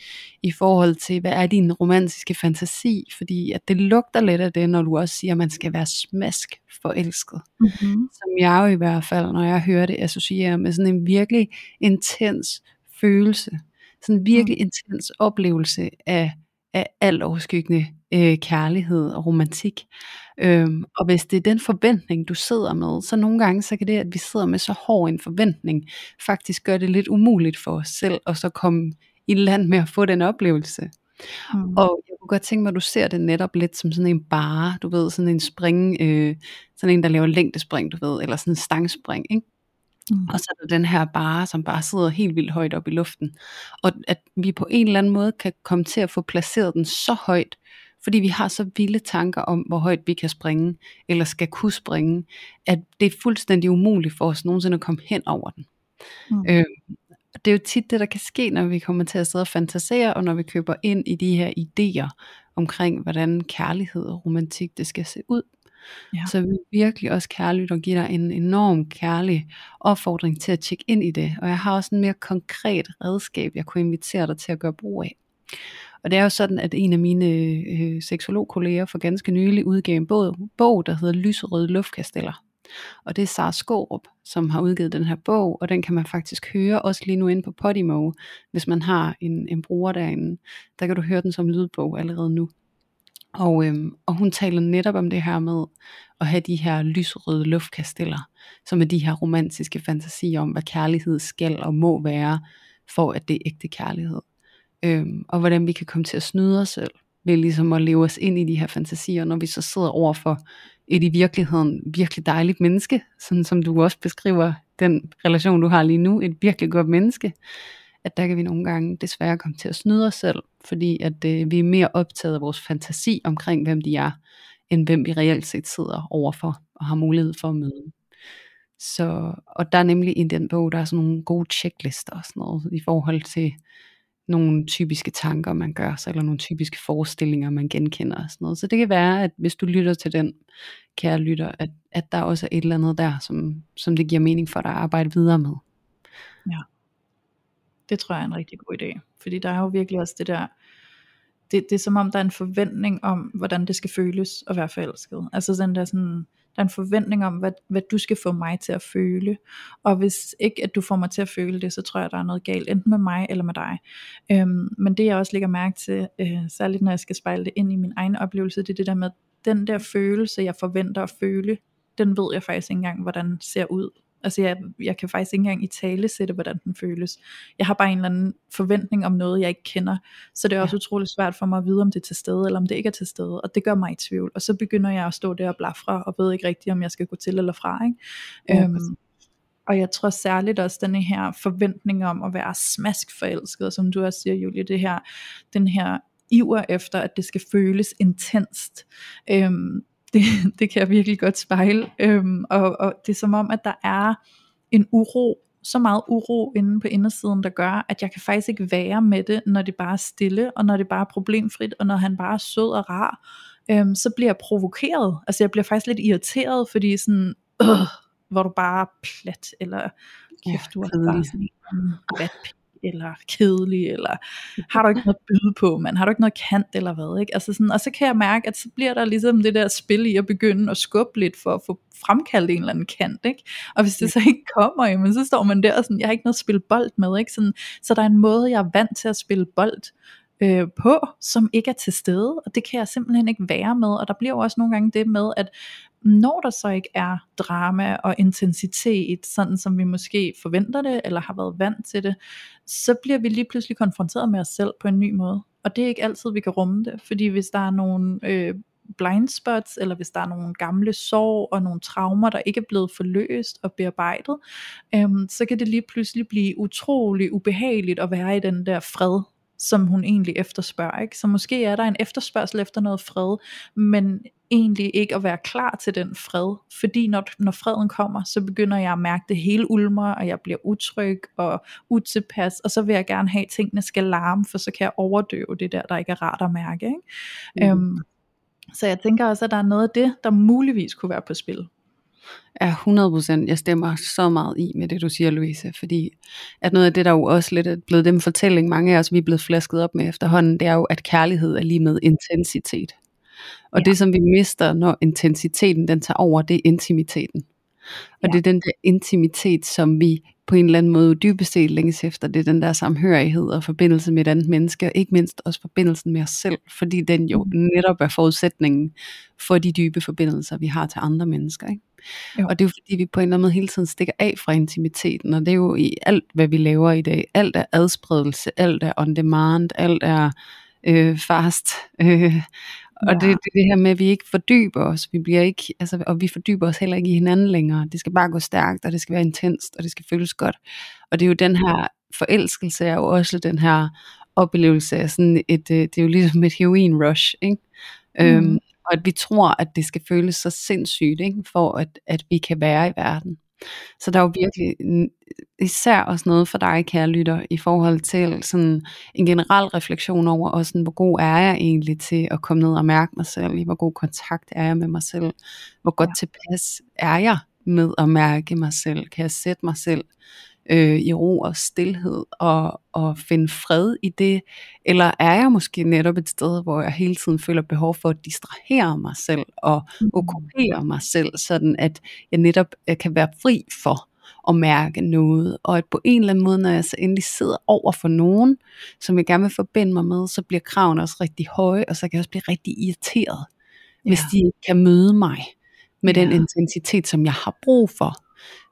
i forhold til, hvad er din romantiske fantasi, fordi at det lugter lidt af det, når du også siger, at man skal være smask forelsket. Mm-hmm. Som jeg jo i hvert fald, når jeg hører det, associerer med sådan en virkelig intens følelse, sådan en virkelig mm. intens oplevelse af af alt overskyggende øh, kærlighed og romantik. Øhm, og hvis det er den forventning, du sidder med, så nogle gange, så kan det, at vi sidder med så hård en forventning, faktisk gøre det lidt umuligt for os selv, at så komme i land med at få den oplevelse. Mm. Og jeg kunne godt tænke mig, at du ser det netop lidt som sådan en bare, du ved, sådan en spring, øh, sådan en, der laver længdespring, du ved, eller sådan en stangspring, ikke? Mm. Og så er der den her bare, som bare sidder helt vildt højt op i luften. Og at vi på en eller anden måde kan komme til at få placeret den så højt, fordi vi har så vilde tanker om, hvor højt vi kan springe, eller skal kunne springe, at det er fuldstændig umuligt for os nogensinde at komme hen over den. Mm. Øh, det er jo tit det, der kan ske, når vi kommer til at sidde og fantasere, og når vi køber ind i de her idéer omkring, hvordan kærlighed og romantik det skal se ud. Ja. Så vi virkelig også kærligt og give dig en enorm kærlig opfordring til at tjekke ind i det. Og jeg har også en mere konkret redskab, jeg kunne invitere dig til at gøre brug af. Og det er jo sådan, at en af mine øh, seksologkolleger for ganske nylig udgav en bog, bog der hedder Lyserøde luftkasteller. Og det er Sara Skårup, som har udgivet den her bog, og den kan man faktisk høre også lige nu inde på Podimo, hvis man har en, en bruger derinde. Der kan du høre den som lydbog allerede nu. Og, øhm, og hun taler netop om det her med at have de her lyserøde luftkasteller, som er de her romantiske fantasier om, hvad kærlighed skal og må være, for at det er ægte kærlighed. Øhm, og hvordan vi kan komme til at snyde os selv, ved ligesom at leve os ind i de her fantasier, når vi så sidder over for et i virkeligheden virkelig dejligt menneske, sådan som du også beskriver den relation, du har lige nu, et virkelig godt menneske, at der kan vi nogle gange desværre komme til at snyde os selv, fordi at øh, vi er mere optaget af vores fantasi omkring, hvem de er, end hvem vi reelt set sidder overfor og har mulighed for at møde. Så, og der er nemlig i den bog, der er sådan nogle gode checklister og sådan noget, i forhold til nogle typiske tanker, man gør sig, eller nogle typiske forestillinger, man genkender og sådan noget. Så det kan være, at hvis du lytter til den, kære lytter, at, at der også er et eller andet der, som, som det giver mening for dig at arbejde videre med. Det tror jeg er en rigtig god idé. Fordi der er jo virkelig også det der, det, det er som om der er en forventning om, hvordan det skal føles at være forelsket. Altså den der sådan, der er en forventning om, hvad, hvad du skal få mig til at føle. Og hvis ikke, at du får mig til at føle det, så tror jeg, der er noget galt, enten med mig eller med dig. Øhm, men det jeg også lægger mærke til, øh, særligt når jeg skal spejle det ind i min egen oplevelse, det er det der med, den der følelse, jeg forventer at føle, den ved jeg faktisk ikke engang, hvordan ser ud. Altså jeg, jeg kan faktisk ikke engang i tale sætte, hvordan den føles. Jeg har bare en eller anden forventning om noget, jeg ikke kender. Så det er også ja. utroligt svært for mig at vide, om det er til stede, eller om det ikke er til stede. Og det gør mig i tvivl. Og så begynder jeg at stå der og blafre, og ved ikke rigtigt, om jeg skal gå til eller fra. Ikke? Ja, øhm, og jeg tror særligt også den her forventning om at være smask forelsket, som du også siger, Julie, det her, den her iver efter, at det skal føles intenst. Øhm, det, det kan jeg virkelig godt spejle. Øhm, og, og det er som om, at der er en uro, så meget uro inde på indersiden, der gør, at jeg kan faktisk ikke være med det, når det bare er stille, og når det bare er problemfrit, og når han bare er sød og rar, øhm, så bliver jeg provokeret. Altså jeg bliver faktisk lidt irriteret, fordi sådan, øh, hvor du bare er plat, eller kæft, du er bare sådan en eller kedelig, eller har du ikke noget at byde på, man har du ikke noget kant, eller hvad, ikke? Altså sådan, og så kan jeg mærke, at så bliver der ligesom det der spil i at begynde at skubbe lidt, for at få fremkaldt en eller anden kant, ikke? Og hvis det så ikke kommer, jamen, så står man der og sådan, jeg har ikke noget at spille bold med, ikke? Sådan, så der er en måde, jeg er vant til at spille bold, øh, på, som ikke er til stede, og det kan jeg simpelthen ikke være med, og der bliver jo også nogle gange det med, at når der så ikke er drama og intensitet, sådan som vi måske forventer det, eller har været vant til det, så bliver vi lige pludselig konfronteret med os selv på en ny måde. Og det er ikke altid, vi kan rumme det, fordi hvis der er nogle øh, blind spots, eller hvis der er nogle gamle sår og nogle traumer, der ikke er blevet forløst og bearbejdet, øhm, så kan det lige pludselig blive utrolig ubehageligt at være i den der fred, som hun egentlig efterspørger. Ikke? Så måske er der en efterspørgsel efter noget fred, men egentlig ikke at være klar til den fred, fordi når, når freden kommer, så begynder jeg at mærke det hele ulmer, og jeg bliver utryg og utilpas, og så vil jeg gerne have, at tingene skal larme, for så kan jeg overdøve det der, der ikke er rart at mærke. Ikke? Mm. Øhm, så jeg tænker også, at der er noget af det, der muligvis kunne være på spil er 100%, jeg stemmer så meget i med det du siger Louise, fordi at noget af det der jo også lidt er blevet den fortælling mange af os vi er blevet flasket op med efterhånden, det er jo at kærlighed er lige med intensitet. Og ja. det som vi mister når intensiteten den tager over, det er intimiteten. Og ja. det er den der intimitet, som vi på en eller anden måde dybest set længes efter. Det er den der samhørighed og forbindelse med et andet menneske, og ikke mindst også forbindelsen med os selv, fordi den jo mm. netop er forudsætningen for de dybe forbindelser, vi har til andre mennesker. Ikke? Jo. Og det er jo fordi, vi på en eller anden måde hele tiden stikker af fra intimiteten, og det er jo i alt, hvad vi laver i dag. Alt er adspredelse, alt er on demand, alt er øh, fast. Øh, og det, det er det her med, at vi ikke fordyber os, vi bliver ikke, altså, og vi fordyber os heller ikke i hinanden længere. Det skal bare gå stærkt, og det skal være intenst, og det skal føles godt. Og det er jo den her forelskelse, er jo også den her oplevelse af sådan et, øh, det er jo ligesom et heroin rush, ikke? Mm. Øhm, og at vi tror, at det skal føles så sindssygt, ikke? for at, at vi kan være i verden. Så der er jo virkelig især også noget for dig, kære lytter, i forhold til sådan en generel refleksion over, også sådan, hvor god er jeg egentlig til at komme ned og mærke mig selv, i hvor god kontakt er jeg med mig selv, hvor godt ja. tilpas er jeg med at mærke mig selv, kan jeg sætte mig selv øh, i ro og stillhed og, og finde fred i det? Eller er jeg måske netop et sted, hvor jeg hele tiden føler behov for at distrahere mig selv og mm. okkupere mig selv, sådan at jeg netop jeg kan være fri for at mærke noget, og at på en eller anden måde, når jeg så endelig sidder over for nogen, som jeg gerne vil forbinde mig med, så bliver kravene også rigtig høje, og så kan jeg også blive rigtig irriteret, ja. hvis de ikke kan møde mig med ja. den intensitet, som jeg har brug for.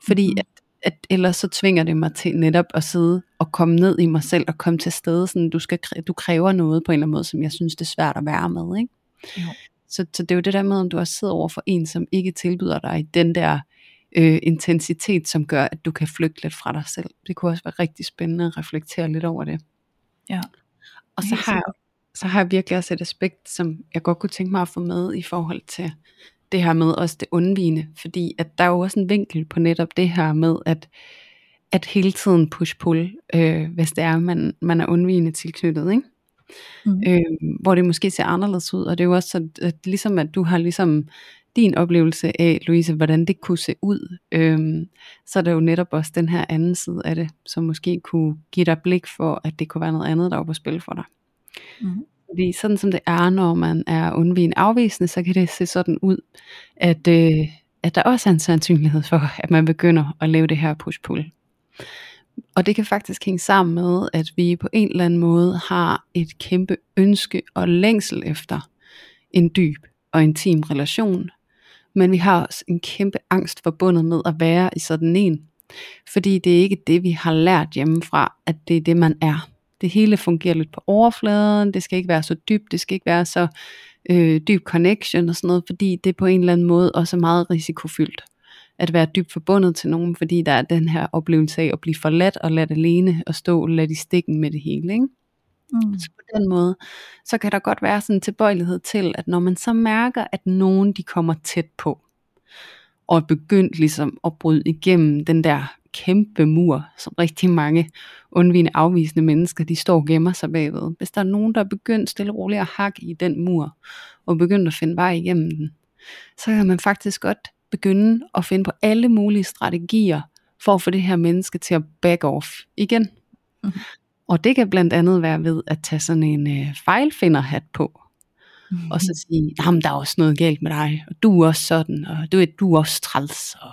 Fordi mm. at at ellers så tvinger det mig til netop at sidde og komme ned i mig selv og komme til stede, sådan du, skal, du kræver noget på en eller anden måde, som jeg synes det er svært at være med, ikke? Jo. Så, så det er jo det der med, om du også sidder over for en, som ikke tilbyder dig den der øh, intensitet, som gør, at du kan flygte lidt fra dig selv. Det kunne også være rigtig spændende at reflektere lidt over det. Ja. Og så har, så har jeg virkelig også et aspekt, som jeg godt kunne tænke mig at få med i forhold til det her med også det undvigende, fordi at der er jo også en vinkel på netop det her med, at, at hele tiden push-pull, øh, hvis det er, man, man er undvigende tilknyttet, ikke? Mm. Øh, hvor det måske ser anderledes ud, og det er jo også så, at ligesom at du har ligesom din oplevelse af, Louise, hvordan det kunne se ud, øh, så er der jo netop også den her anden side af det, som måske kunne give dig blik for, at det kunne være noget andet, der var på spil for dig. Mm. Fordi sådan som det er, når man er undvigende afvisende, så kan det se sådan ud, at, øh, at der også er en sandsynlighed for, at man begynder at lave det her push-pull. Og det kan faktisk hænge sammen med, at vi på en eller anden måde har et kæmpe ønske og længsel efter en dyb og intim relation. Men vi har også en kæmpe angst forbundet med at være i sådan en. Fordi det er ikke det, vi har lært hjemmefra, at det er det, man er det hele fungerer lidt på overfladen, det skal ikke være så dybt, det skal ikke være så øh, dyb connection og sådan noget, fordi det på en eller anden måde også er meget risikofyldt at være dybt forbundet til nogen, fordi der er den her oplevelse af at blive forladt og ladt alene og stå ladt i stikken med det hele. Ikke? Mm. Så på den måde, så kan der godt være sådan en tilbøjelighed til, at når man så mærker, at nogen de kommer tæt på, og er begyndt ligesom at bryde igennem den der kæmpe mur, som rigtig mange undvigende afvisende mennesker, de står og gemmer sig bagved. Hvis der er nogen, der er begyndt stille og roligt at hakke i den mur, og begyndt at finde vej igennem den, så kan man faktisk godt begynde at finde på alle mulige strategier, for at få det her menneske til at back off igen. Mm-hmm. Og det kan blandt andet være ved at tage sådan en øh, fejlfinderhat på, Mm. Og så sige, jamen der er også noget galt med dig, og du er også sådan, og du, du er også træls, og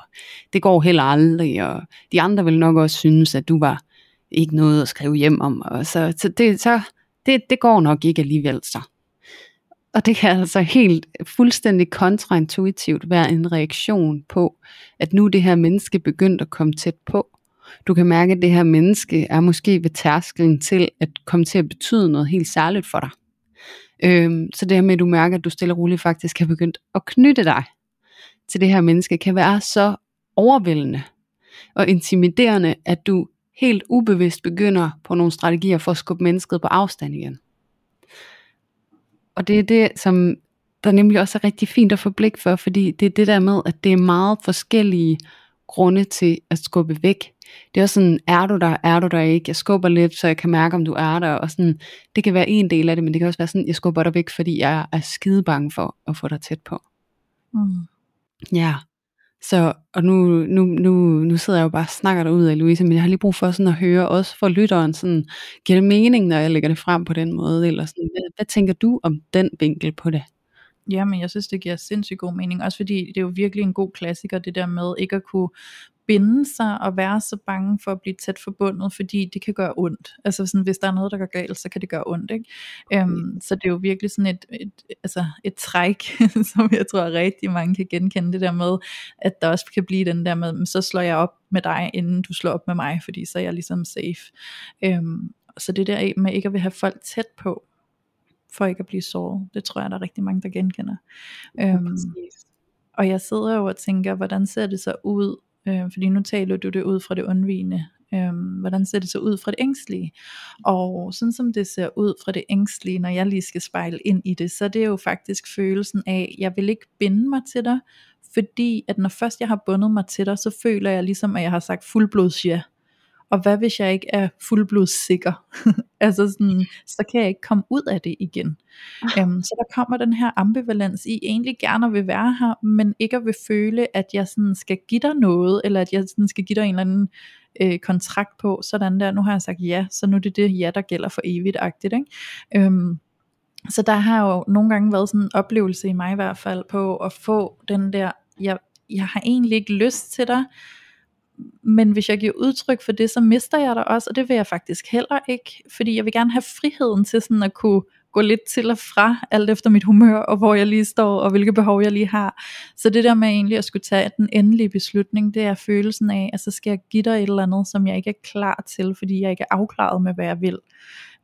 det går heller aldrig, og de andre vil nok også synes, at du var ikke noget at skrive hjem om, og så, så, det, så det, det går nok ikke alligevel så. Og det kan altså helt fuldstændig kontraintuitivt være en reaktion på, at nu det her menneske begyndt at komme tæt på. Du kan mærke, at det her menneske er måske ved tærskelen til at komme til at betyde noget helt særligt for dig. Øhm, så det her med, at du mærker, at du stille og roligt faktisk har begyndt at knytte dig til det her menneske, kan være så overvældende og intimiderende, at du helt ubevidst begynder på nogle strategier for at skubbe mennesket på afstand igen. Og det er det, som der nemlig også er rigtig fint at få blik for, fordi det er det der med, at det er meget forskellige grunde til at skubbe væk. Det er også sådan, er du der, er du der ikke? Jeg skubber lidt, så jeg kan mærke, om du er der. Og sådan, det kan være en del af det, men det kan også være sådan, jeg skubber dig væk, fordi jeg er skide bange for at få dig tæt på. Mm. Ja, så, og nu, nu, nu, nu sidder jeg jo bare og snakker ud af Louise, men jeg har lige brug for sådan at høre, også for lytteren, sådan, giver det mening, når jeg lægger det frem på den måde, eller sådan, hvad, hvad tænker du om den vinkel på det? Jamen, jeg synes, det giver sindssygt god mening, også fordi det er jo virkelig en god klassiker, det der med ikke at kunne binde sig og være så bange for at blive tæt forbundet, fordi det kan gøre ondt. Altså sådan, hvis der er noget, der går galt, så kan det gøre ondt. Ikke? Øhm, så det er jo virkelig sådan et, et, altså et træk, som jeg tror rigtig mange kan genkende det der med, at der også kan blive den der med, så slår jeg op med dig, inden du slår op med mig, fordi så er jeg ligesom safe. Øhm, så det der med ikke at vil have folk tæt på, for ikke at blive såret, det tror jeg, der er rigtig mange, der genkender. Øhm, og jeg sidder jo og tænker, hvordan ser det så ud, øh, fordi nu taler du det ud fra det undvigende, øh, hvordan ser det så ud fra det ængstlige, og sådan som det ser ud fra det ængstlige, når jeg lige skal spejle ind i det, så det er jo faktisk følelsen af, jeg vil ikke binde mig til dig, fordi at når først jeg har bundet mig til dig, så føler jeg ligesom, at jeg har sagt fuldblods ja, og hvad hvis jeg ikke er fuldblods sikker? altså sådan, så kan jeg ikke komme ud af det igen. Um, så der kommer den her ambivalens i, egentlig gerne vil være her, men ikke at vil føle, at jeg sådan skal give dig noget, eller at jeg sådan skal give dig en eller anden øh, kontrakt på, sådan der, nu har jeg sagt ja, så nu er det det ja, der gælder for evigt-agtigt. Ikke? Um, så der har jo nogle gange været sådan en oplevelse i mig i hvert fald, på at få den der, jeg, jeg har egentlig ikke lyst til dig, men hvis jeg giver udtryk for det, så mister jeg dig også, og det vil jeg faktisk heller ikke, fordi jeg vil gerne have friheden til sådan at kunne gå lidt til og fra, alt efter mit humør, og hvor jeg lige står, og hvilke behov jeg lige har. Så det der med egentlig at skulle tage den endelige beslutning, det er følelsen af, at så skal jeg give dig et eller andet, som jeg ikke er klar til, fordi jeg ikke er afklaret med, hvad jeg vil.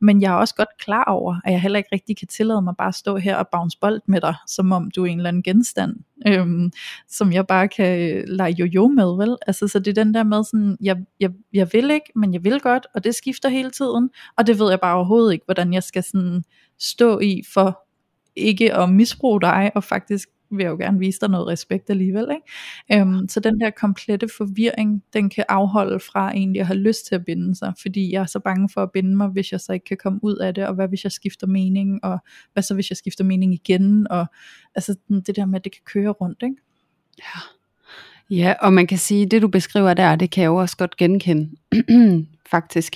Men jeg er også godt klar over, at jeg heller ikke rigtig kan tillade mig bare at stå her og bounce bold med dig, som om du er en eller anden genstand, øhm, som jeg bare kan øh, lege jo-jo med, vel? Altså, så det er den der med sådan, jeg, jeg, jeg vil ikke, men jeg vil godt, og det skifter hele tiden, og det ved jeg bare overhovedet ikke, hvordan jeg skal sådan stå i for ikke at misbruge dig, og faktisk vil jeg jo gerne vise dig noget respekt alligevel. Ikke? Øhm, så den der komplette forvirring, den kan afholde fra egentlig at have lyst til at binde sig, fordi jeg er så bange for at binde mig, hvis jeg så ikke kan komme ud af det, og hvad hvis jeg skifter mening, og hvad så hvis jeg skifter mening igen, og altså det der med, at det kan køre rundt. Ikke? Ja. Ja, og man kan sige, det du beskriver der, det kan jeg jo også godt genkende, faktisk.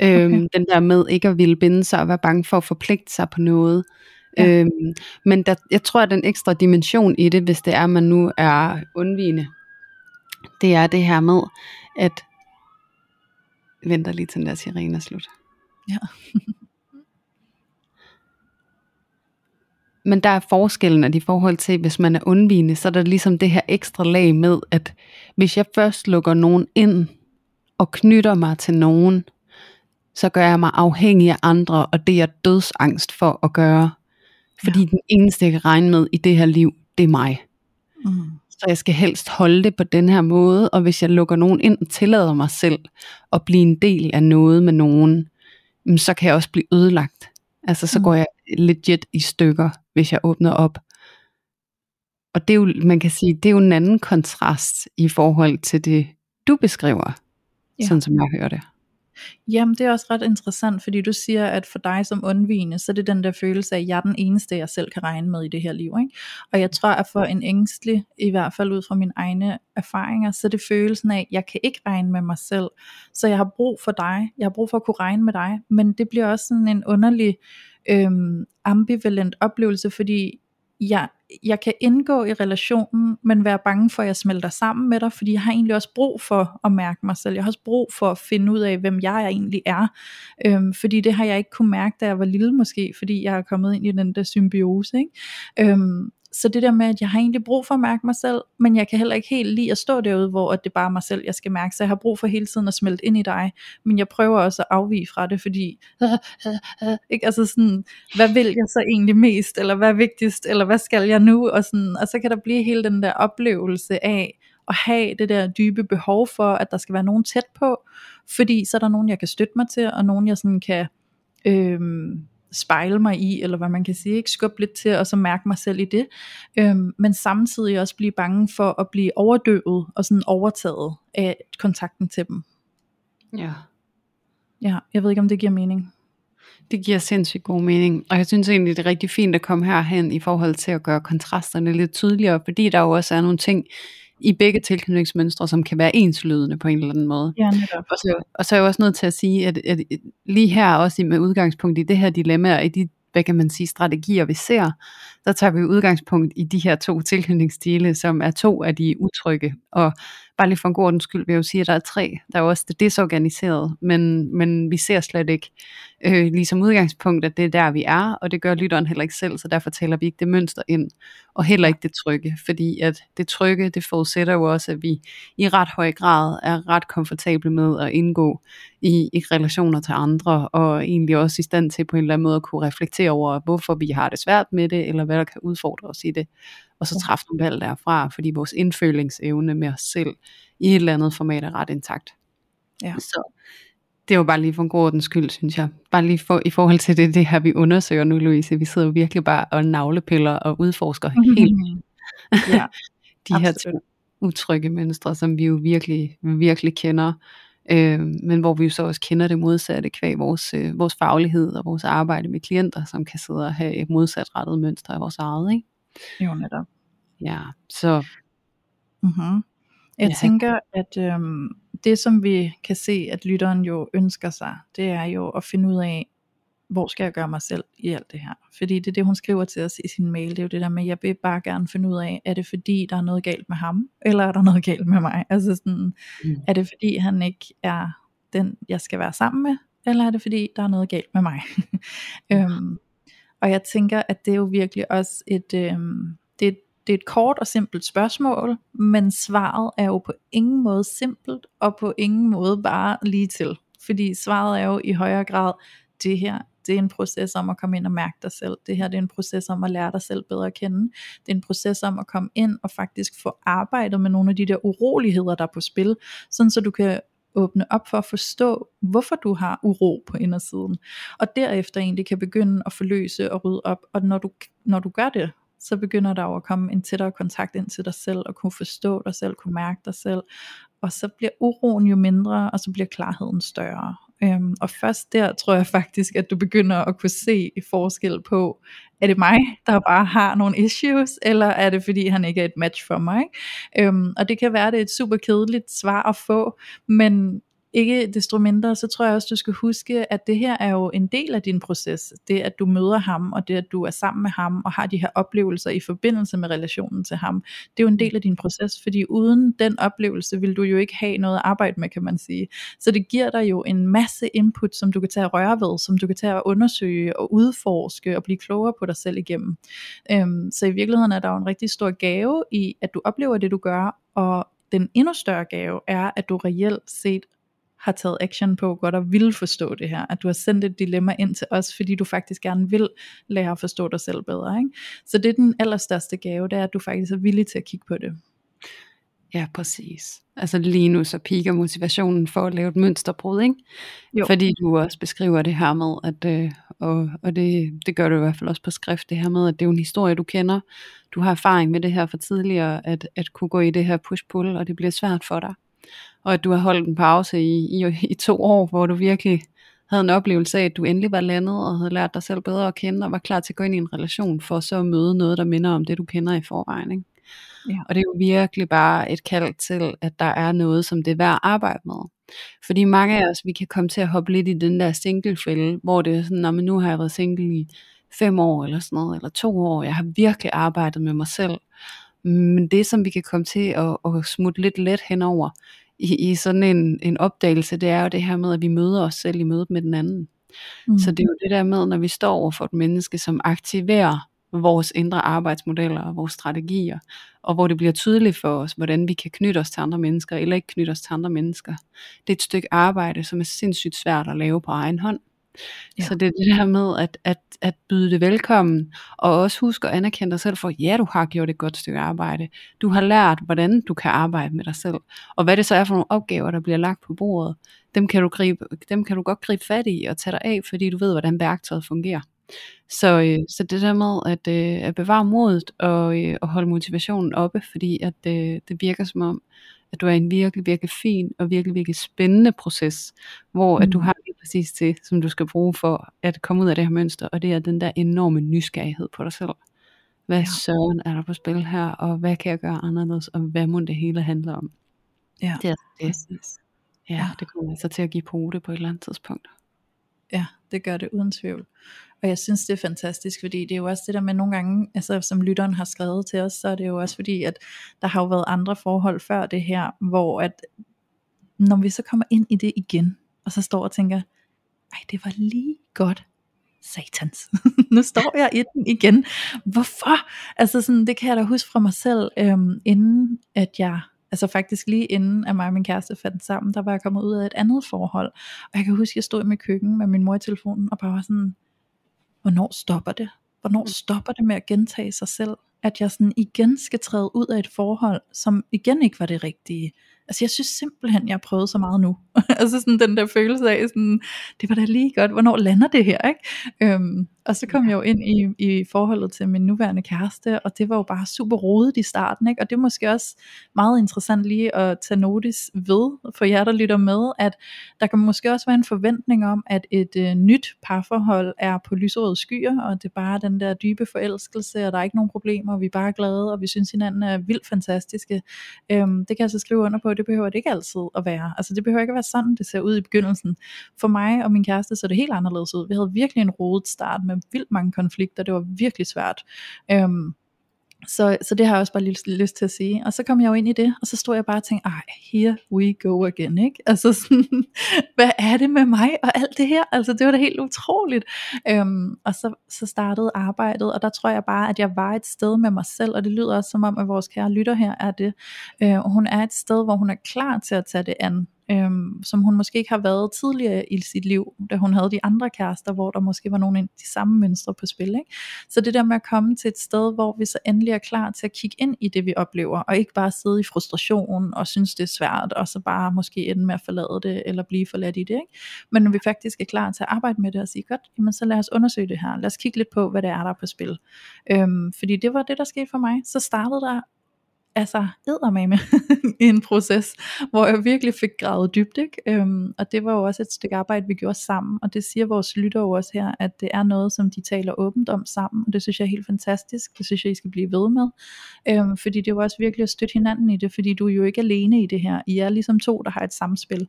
Okay. Øhm, den der med ikke at ville binde sig og være bange for at forpligte sig på noget. Ja. Øhm, men der, jeg tror, at den ekstra dimension i det, hvis det er, at man nu er undvigende, det er det her med, at venter lige til den der sirene er slut. Ja. Men der er forskellen, at i forhold til, hvis man er undvigende, så er der ligesom det her ekstra lag med, at hvis jeg først lukker nogen ind, og knytter mig til nogen, så gør jeg mig afhængig af andre, og det er jeg dødsangst for at gøre. Fordi ja. den eneste, jeg kan regne med i det her liv, det er mig. Mm. Så jeg skal helst holde det på den her måde, og hvis jeg lukker nogen ind og tillader mig selv at blive en del af noget med nogen, mm, så kan jeg også blive ødelagt. Altså så mm. går jeg legit i stykker, hvis jeg åbner op. Og det er jo, man kan sige, det er jo en anden kontrast i forhold til det, du beskriver, ja. sådan som jeg hører det. Jamen det er også ret interessant, fordi du siger, at for dig som undvigende, så er det den der følelse af, at jeg er den eneste, jeg selv kan regne med i det her liv. Ikke? Og jeg tror, at for en ængstelig, i hvert fald ud fra mine egne erfaringer, så er det følelsen af, at jeg kan ikke regne med mig selv. Så jeg har brug for dig, jeg har brug for at kunne regne med dig, men det bliver også sådan en underlig øhm, ambivalent oplevelse, fordi jeg, jeg kan indgå i relationen, men være bange for, at jeg smelter sammen med dig, fordi jeg har egentlig også brug for at mærke mig selv. Jeg har også brug for at finde ud af, hvem jeg egentlig er. Øhm, fordi det har jeg ikke kunne mærke, da jeg var lille måske, fordi jeg er kommet ind i den der symbiose. Ikke? Øhm, så det der med, at jeg har egentlig brug for at mærke mig selv, men jeg kan heller ikke helt lide at stå derude, hvor det er bare mig selv, jeg skal mærke. Så jeg har brug for hele tiden at smelte ind i dig, men jeg prøver også at afvige fra det, fordi, ikke? Altså sådan, hvad vil jeg så egentlig mest, eller hvad er vigtigst, eller hvad skal jeg nu, og, sådan, og så kan der blive hele den der oplevelse af, at have det der dybe behov for, at der skal være nogen tæt på, fordi så er der nogen, jeg kan støtte mig til, og nogen, jeg sådan kan øhm, spejle mig i, eller hvad man kan sige, ikke skubbe lidt til, og så mærke mig selv i det, øhm, men samtidig også blive bange for at blive overdøvet, og sådan overtaget af kontakten til dem. Ja. Ja, jeg ved ikke, om det giver mening. Det giver sindssygt god mening, og jeg synes egentlig, det er rigtig fint at komme herhen i forhold til at gøre kontrasterne lidt tydeligere, fordi der jo også er nogle ting i begge tilknytningsmønstre, som kan være enslydende på en eller anden måde. Ja, netop. Og så, og så er jeg også nødt til at sige, at, at lige her også med udgangspunkt i det her dilemma, og i de hvad kan man sige, strategier vi ser, der tager vi udgangspunkt i de her to tilknytningsstile, som er to af de utrygge. Og bare lige for en god ordens skyld vil jeg jo sige, at der er tre. Der er også det desorganiserede, men, men vi ser slet ikke øh, ligesom udgangspunkt, at det er der, vi er, og det gør lytteren heller ikke selv, så derfor taler vi ikke det mønster ind, og heller ikke det trygge, fordi at det trygge, det forudsætter jo også, at vi i ret høj grad er ret komfortable med at indgå i, i relationer til andre, og egentlig også i stand til på en eller anden måde at kunne reflektere over, hvorfor vi har det svært med det, eller hvad der kan udfordre os i det, og så træffe nogle valg derfra, fordi vores indfølingsevne med os selv i et eller andet format er ret intakt. Ja. Så det er jo bare lige for en god ordens skyld, synes jeg. Bare lige for, i forhold til det, det her, vi undersøger nu, Louise. Vi sidder jo virkelig bare og navlepiller og udforsker mm-hmm. helt Ja, de her absolut. to utrygge mønstre, som vi jo virkelig, virkelig kender. Øh, men hvor vi jo så også kender det modsatte kvæg vores, øh, vores faglighed og vores arbejde med klienter, som kan sidde og have et modsatrettet mønster af vores eget. Ikke? jo netop. Ja, så Mm-hmm. Jeg Ja. tænker, at øhm, det som vi kan se, at lytteren jo ønsker sig, det er jo at finde ud af, hvor skal jeg gøre mig selv i alt det her? Fordi det er det, hun skriver til os i sin mail, det er jo det der med, jeg vil bare gerne finde ud af, er det fordi, der er noget galt med ham, eller er der noget galt med mig? Altså sådan, Mm. er det fordi, han ikke er den, jeg skal være sammen med, eller er det fordi, der er noget galt med mig? øhm, og jeg tænker, at det er jo virkelig også et, øhm, det, er- det er et kort og simpelt spørgsmål, men svaret er jo på ingen måde simpelt, og på ingen måde bare lige til. Fordi svaret er jo i højere grad, det her, det er en proces om at komme ind og mærke dig selv. Det her det er en proces om at lære dig selv bedre at kende. Det er en proces om at komme ind og faktisk få arbejdet med nogle af de der uroligheder, der er på spil, sådan så du kan åbne op for at forstå, hvorfor du har uro på indersiden. Og derefter egentlig kan begynde at forløse og rydde op. Og når du, når du gør det, så begynder der jo at komme en tættere kontakt ind til dig selv, og kunne forstå dig selv, kunne mærke dig selv. Og så bliver uroen jo mindre, og så bliver klarheden større. Øhm, og først der tror jeg faktisk, at du begynder at kunne se forskel på, er det mig, der bare har nogle issues, eller er det fordi, han ikke er et match for mig? Ikke? Øhm, og det kan være, det er et super kedeligt svar at få, men ikke desto mindre, så tror jeg også, du skal huske, at det her er jo en del af din proces. Det at du møder ham, og det at du er sammen med ham, og har de her oplevelser i forbindelse med relationen til ham, det er jo en del af din proces, fordi uden den oplevelse vil du jo ikke have noget at arbejde med, kan man sige. Så det giver dig jo en masse input, som du kan tage at røre ved, som du kan tage at undersøge og udforske og blive klogere på dig selv igennem. Øhm, så i virkeligheden er der jo en rigtig stor gave i, at du oplever det, du gør, og den endnu større gave er, at du reelt set har taget action på godt og vil forstå det her, at du har sendt et dilemma ind til os, fordi du faktisk gerne vil lære at forstå dig selv bedre. Ikke? Så det er den allerstørste gave, det er, at du faktisk er villig til at kigge på det. Ja, præcis. Altså lige nu så piker motivationen for at lave et mønsterbrud, ikke? Jo. Fordi du også beskriver det her med, at, øh, og, og det, det gør du i hvert fald også på skrift, det her med, at det er jo en historie, du kender. Du har erfaring med det her fra tidligere, at, at kunne gå i det her push-pull, og det bliver svært for dig. Og at du har holdt en pause i, i, i to år, hvor du virkelig havde en oplevelse af, at du endelig var landet, og havde lært dig selv bedre at kende, og var klar til at gå ind i en relation, for så at møde noget, der minder om det, du kender i forvejen, ikke? Ja. Og det er jo virkelig bare et kald til, at der er noget, som det er værd at arbejde med. Fordi mange af os, vi kan komme til at hoppe lidt i den der singlefælde, hvor det er sådan, "Nå, men nu har jeg været single i fem år eller sådan noget, eller to år, jeg har virkelig arbejdet med mig selv. Men det, som vi kan komme til at, at smutte lidt let henover i, i sådan en, en opdagelse, det er jo det her med, at vi møder os selv i mødet med den anden. Mm. Så det er jo det der med, når vi står over for et menneske, som aktiverer vores indre arbejdsmodeller og vores strategier, og hvor det bliver tydeligt for os, hvordan vi kan knytte os til andre mennesker, eller ikke knytte os til andre mennesker. Det er et stykke arbejde, som er sindssygt svært at lave på egen hånd. Ja. Så det er det her med at, at, at byde det velkommen, og også huske at anerkende dig selv for, ja, du har gjort et godt stykke arbejde. Du har lært, hvordan du kan arbejde med dig selv. Og hvad det så er for nogle opgaver, der bliver lagt på bordet, dem kan du, gribe, dem kan du godt gribe fat i og tage dig af, fordi du ved, hvordan værktøjet fungerer. Så, øh, så det der med at, øh, at bevare modet og, øh, og holde motivationen oppe, fordi at øh, det virker som om, at du er i en virkelig, virkelig fin og virkelig, virkelig spændende proces, hvor mm. at du Mm. har præcis det, som du skal bruge for at komme ud af det her mønster, og det er den der enorme nysgerrighed på dig selv. Hvad ja. søren er der på spil her, og hvad kan jeg gøre anderledes, og hvad må det hele handle om? Ja, Det er det. præcis. Ja, Ja. det kommer altså til at give pote på et eller andet tidspunkt. Ja, det gør det uden tvivl. Og jeg synes det er fantastisk, fordi det er jo også det der med nogle gange, altså som lytteren har skrevet til os, så er det jo også fordi, at der har jo været andre forhold før det her, hvor at når vi så kommer ind i det igen, og så står og tænker, ej det var lige godt, satans, nu står jeg i den igen, hvorfor? Altså sådan, det kan jeg da huske fra mig selv, øhm, inden at jeg altså faktisk lige inden at mig og min kæreste fandt sammen, der var jeg kommet ud af et andet forhold, og jeg kan huske, at jeg stod i mit køkken med min mor i telefonen, og bare var sådan, hvornår stopper det? Hvornår stopper det med at gentage sig selv? At jeg sådan igen skal træde ud af et forhold, som igen ikke var det rigtige. Altså jeg synes simpelthen, jeg har prøvet så meget nu. altså sådan den der følelse af, sådan, det var da lige godt, hvornår lander det her, ikke? Øhm, og så kom jeg jo ind i, i forholdet til min nuværende kæreste, og det var jo bare super rodet i starten, ikke? og det er måske også meget interessant lige at tage notis ved, for jer der lytter med, at der kan måske også være en forventning om, at et øh, nyt parforhold er på lyserøde skyer, og det er bare den der dybe forelskelse, og der er ikke nogen problemer, og vi er bare glade, og vi synes hinanden er vildt fantastiske. Øhm, det kan jeg så skrive under på, det behøver det ikke altid at være. Altså det behøver ikke at være sådan, det ser ud i begyndelsen. For mig og min kæreste så det helt anderledes ud. Vi havde virkelig en rodet start med vildt mange konflikter, det var virkelig svært. Øhm, så, så det har jeg også bare lyst, lyst til at sige. Og så kom jeg jo ind i det, og så stod jeg bare og tænkte, ej, here we go again, ikke? Altså sådan, hvad er det med mig og alt det her? Altså det var da helt utroligt. Øhm, og så, så startede arbejdet, og der tror jeg bare, at jeg var et sted med mig selv, og det lyder også som om, at vores kære lytter her er det. Øh, hun er et sted, hvor hun er klar til at tage det an øhm, som hun måske ikke har været tidligere i sit liv, da hun havde de andre kærester, hvor der måske var nogle af de samme mønstre på spil. Ikke? Så det der med at komme til et sted, hvor vi så endelig er klar til at kigge ind i det, vi oplever, og ikke bare sidde i frustration og synes, det er svært, og så bare måske ende med at forlade det, eller blive forladt i det. Ikke? Men når vi faktisk er klar til at arbejde med det og sige, godt, jamen så lad os undersøge det her, lad os kigge lidt på, hvad det er, der er på spil. Øhm, fordi det var det, der skete for mig. Så startede der altså med i en proces, hvor jeg virkelig fik gravet dybt, ikke? Øhm, og det var jo også et stykke arbejde, vi gjorde sammen, og det siger vores lytter jo også her, at det er noget, som de taler åbent om sammen, og det synes jeg er helt fantastisk, det synes jeg, I skal blive ved med, øhm, fordi det var også virkelig at støtte hinanden i det, fordi du er jo ikke alene i det her, I er ligesom to, der har et samspil,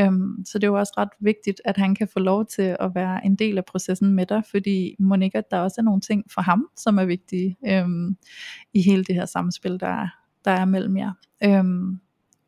øhm, så det er jo også ret vigtigt, at han kan få lov til at være en del af processen med dig, fordi Monika, der også er nogle ting for ham, som er vigtige øhm, i hele det her samspil, der er der er mellem jer. Øhm,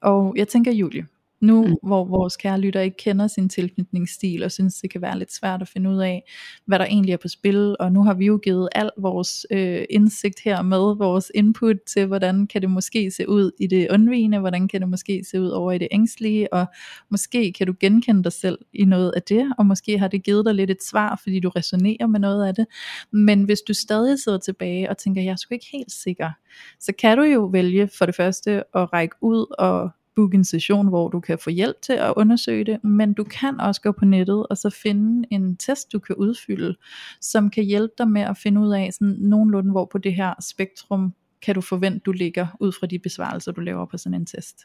og jeg tænker Julie, nu mm. hvor vores kære lytter ikke kender sin tilknytningsstil og synes det kan være lidt svært at finde ud af hvad der egentlig er på spil og nu har vi jo givet al vores øh, indsigt her med vores input til hvordan kan det måske se ud i det undvigende hvordan kan det måske se ud over i det ængstlige og måske kan du genkende dig selv i noget af det og måske har det givet dig lidt et svar fordi du resonerer med noget af det men hvis du stadig sidder tilbage og tænker jeg er sgu ikke helt sikker så kan du jo vælge for det første at række ud og booke en session, hvor du kan få hjælp til at undersøge det, men du kan også gå på nettet og så finde en test, du kan udfylde, som kan hjælpe dig med at finde ud af sådan nogenlunde, hvor på det her spektrum kan du forvente, du ligger ud fra de besvarelser, du laver på sådan en test.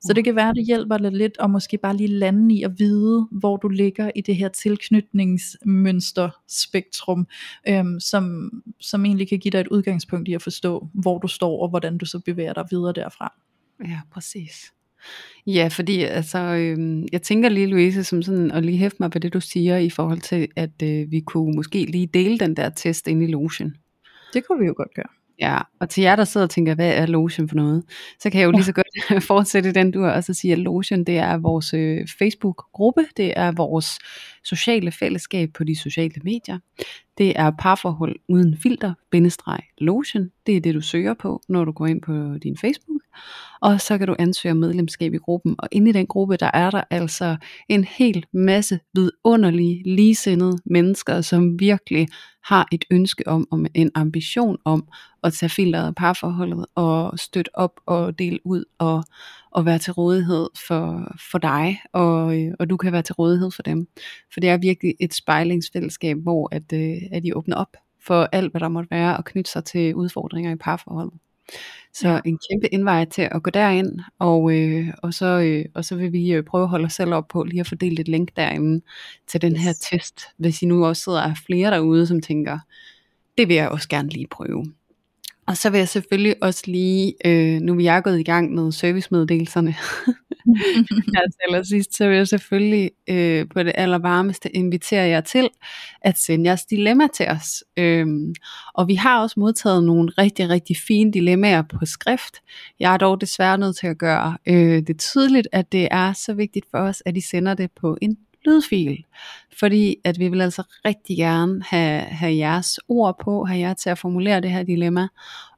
Så det kan være, det hjælper dig lidt, og måske bare lige lande i at vide, hvor du ligger i det her tilknytningsmønster spektrum, øhm, som, som egentlig kan give dig et udgangspunkt i at forstå, hvor du står, og hvordan du så bevæger dig videre derfra. Ja, præcis. Ja, fordi altså, øh, jeg tænker lige, Louise, som sådan, og lige hæfte mig på det, du siger, i forhold til, at øh, vi kunne måske lige dele den der test ind i lotion. Det kunne vi jo godt gøre. Ja, og til jer, der sidder og tænker, hvad er Lotion for noget? Så kan jeg jo lige så godt fortsætte den du og så sige, at Lotion, det er vores øh, Facebook-gruppe, det er vores sociale fællesskab på de sociale medier. Det er parforhold uden filter, bindestreg, lotion. Det er det, du søger på, når du går ind på din Facebook. Og så kan du ansøge medlemskab i gruppen. Og inde i den gruppe, der er der altså en hel masse vidunderlige, ligesindede mennesker, som virkelig har et ønske om, om en ambition om at tage filteret af parforholdet og støtte op og dele ud og, og være til rådighed for, for dig, og, og du kan være til rådighed for dem. For det er virkelig et spejlingsfællesskab, hvor at, øh, at I åbner op for alt, hvad der måtte være, og knytte sig til udfordringer i parforholdet. Så ja. en kæmpe indvej til at gå derind, og, øh, og, så, øh, og så vil vi øh, prøve at holde os selv op på lige at fordele et link derinde til den yes. her test, hvis I nu også sidder af flere derude, som tænker, det vil jeg også gerne lige prøve. Og så vil jeg selvfølgelig også lige, øh, nu vi er gået i gang med servicemeddelelserne, altså, allersidst, så vil jeg selvfølgelig øh, på det allervarmeste invitere jer til at sende jeres dilemma til os. Øhm, og vi har også modtaget nogle rigtig, rigtig fine dilemmaer på skrift. Jeg er dog desværre nødt til at gøre øh, det tydeligt, at det er så vigtigt for os, at I sender det på en lydfil, fordi at vi vil altså rigtig gerne have, have jeres ord på, have jer til at formulere det her dilemma,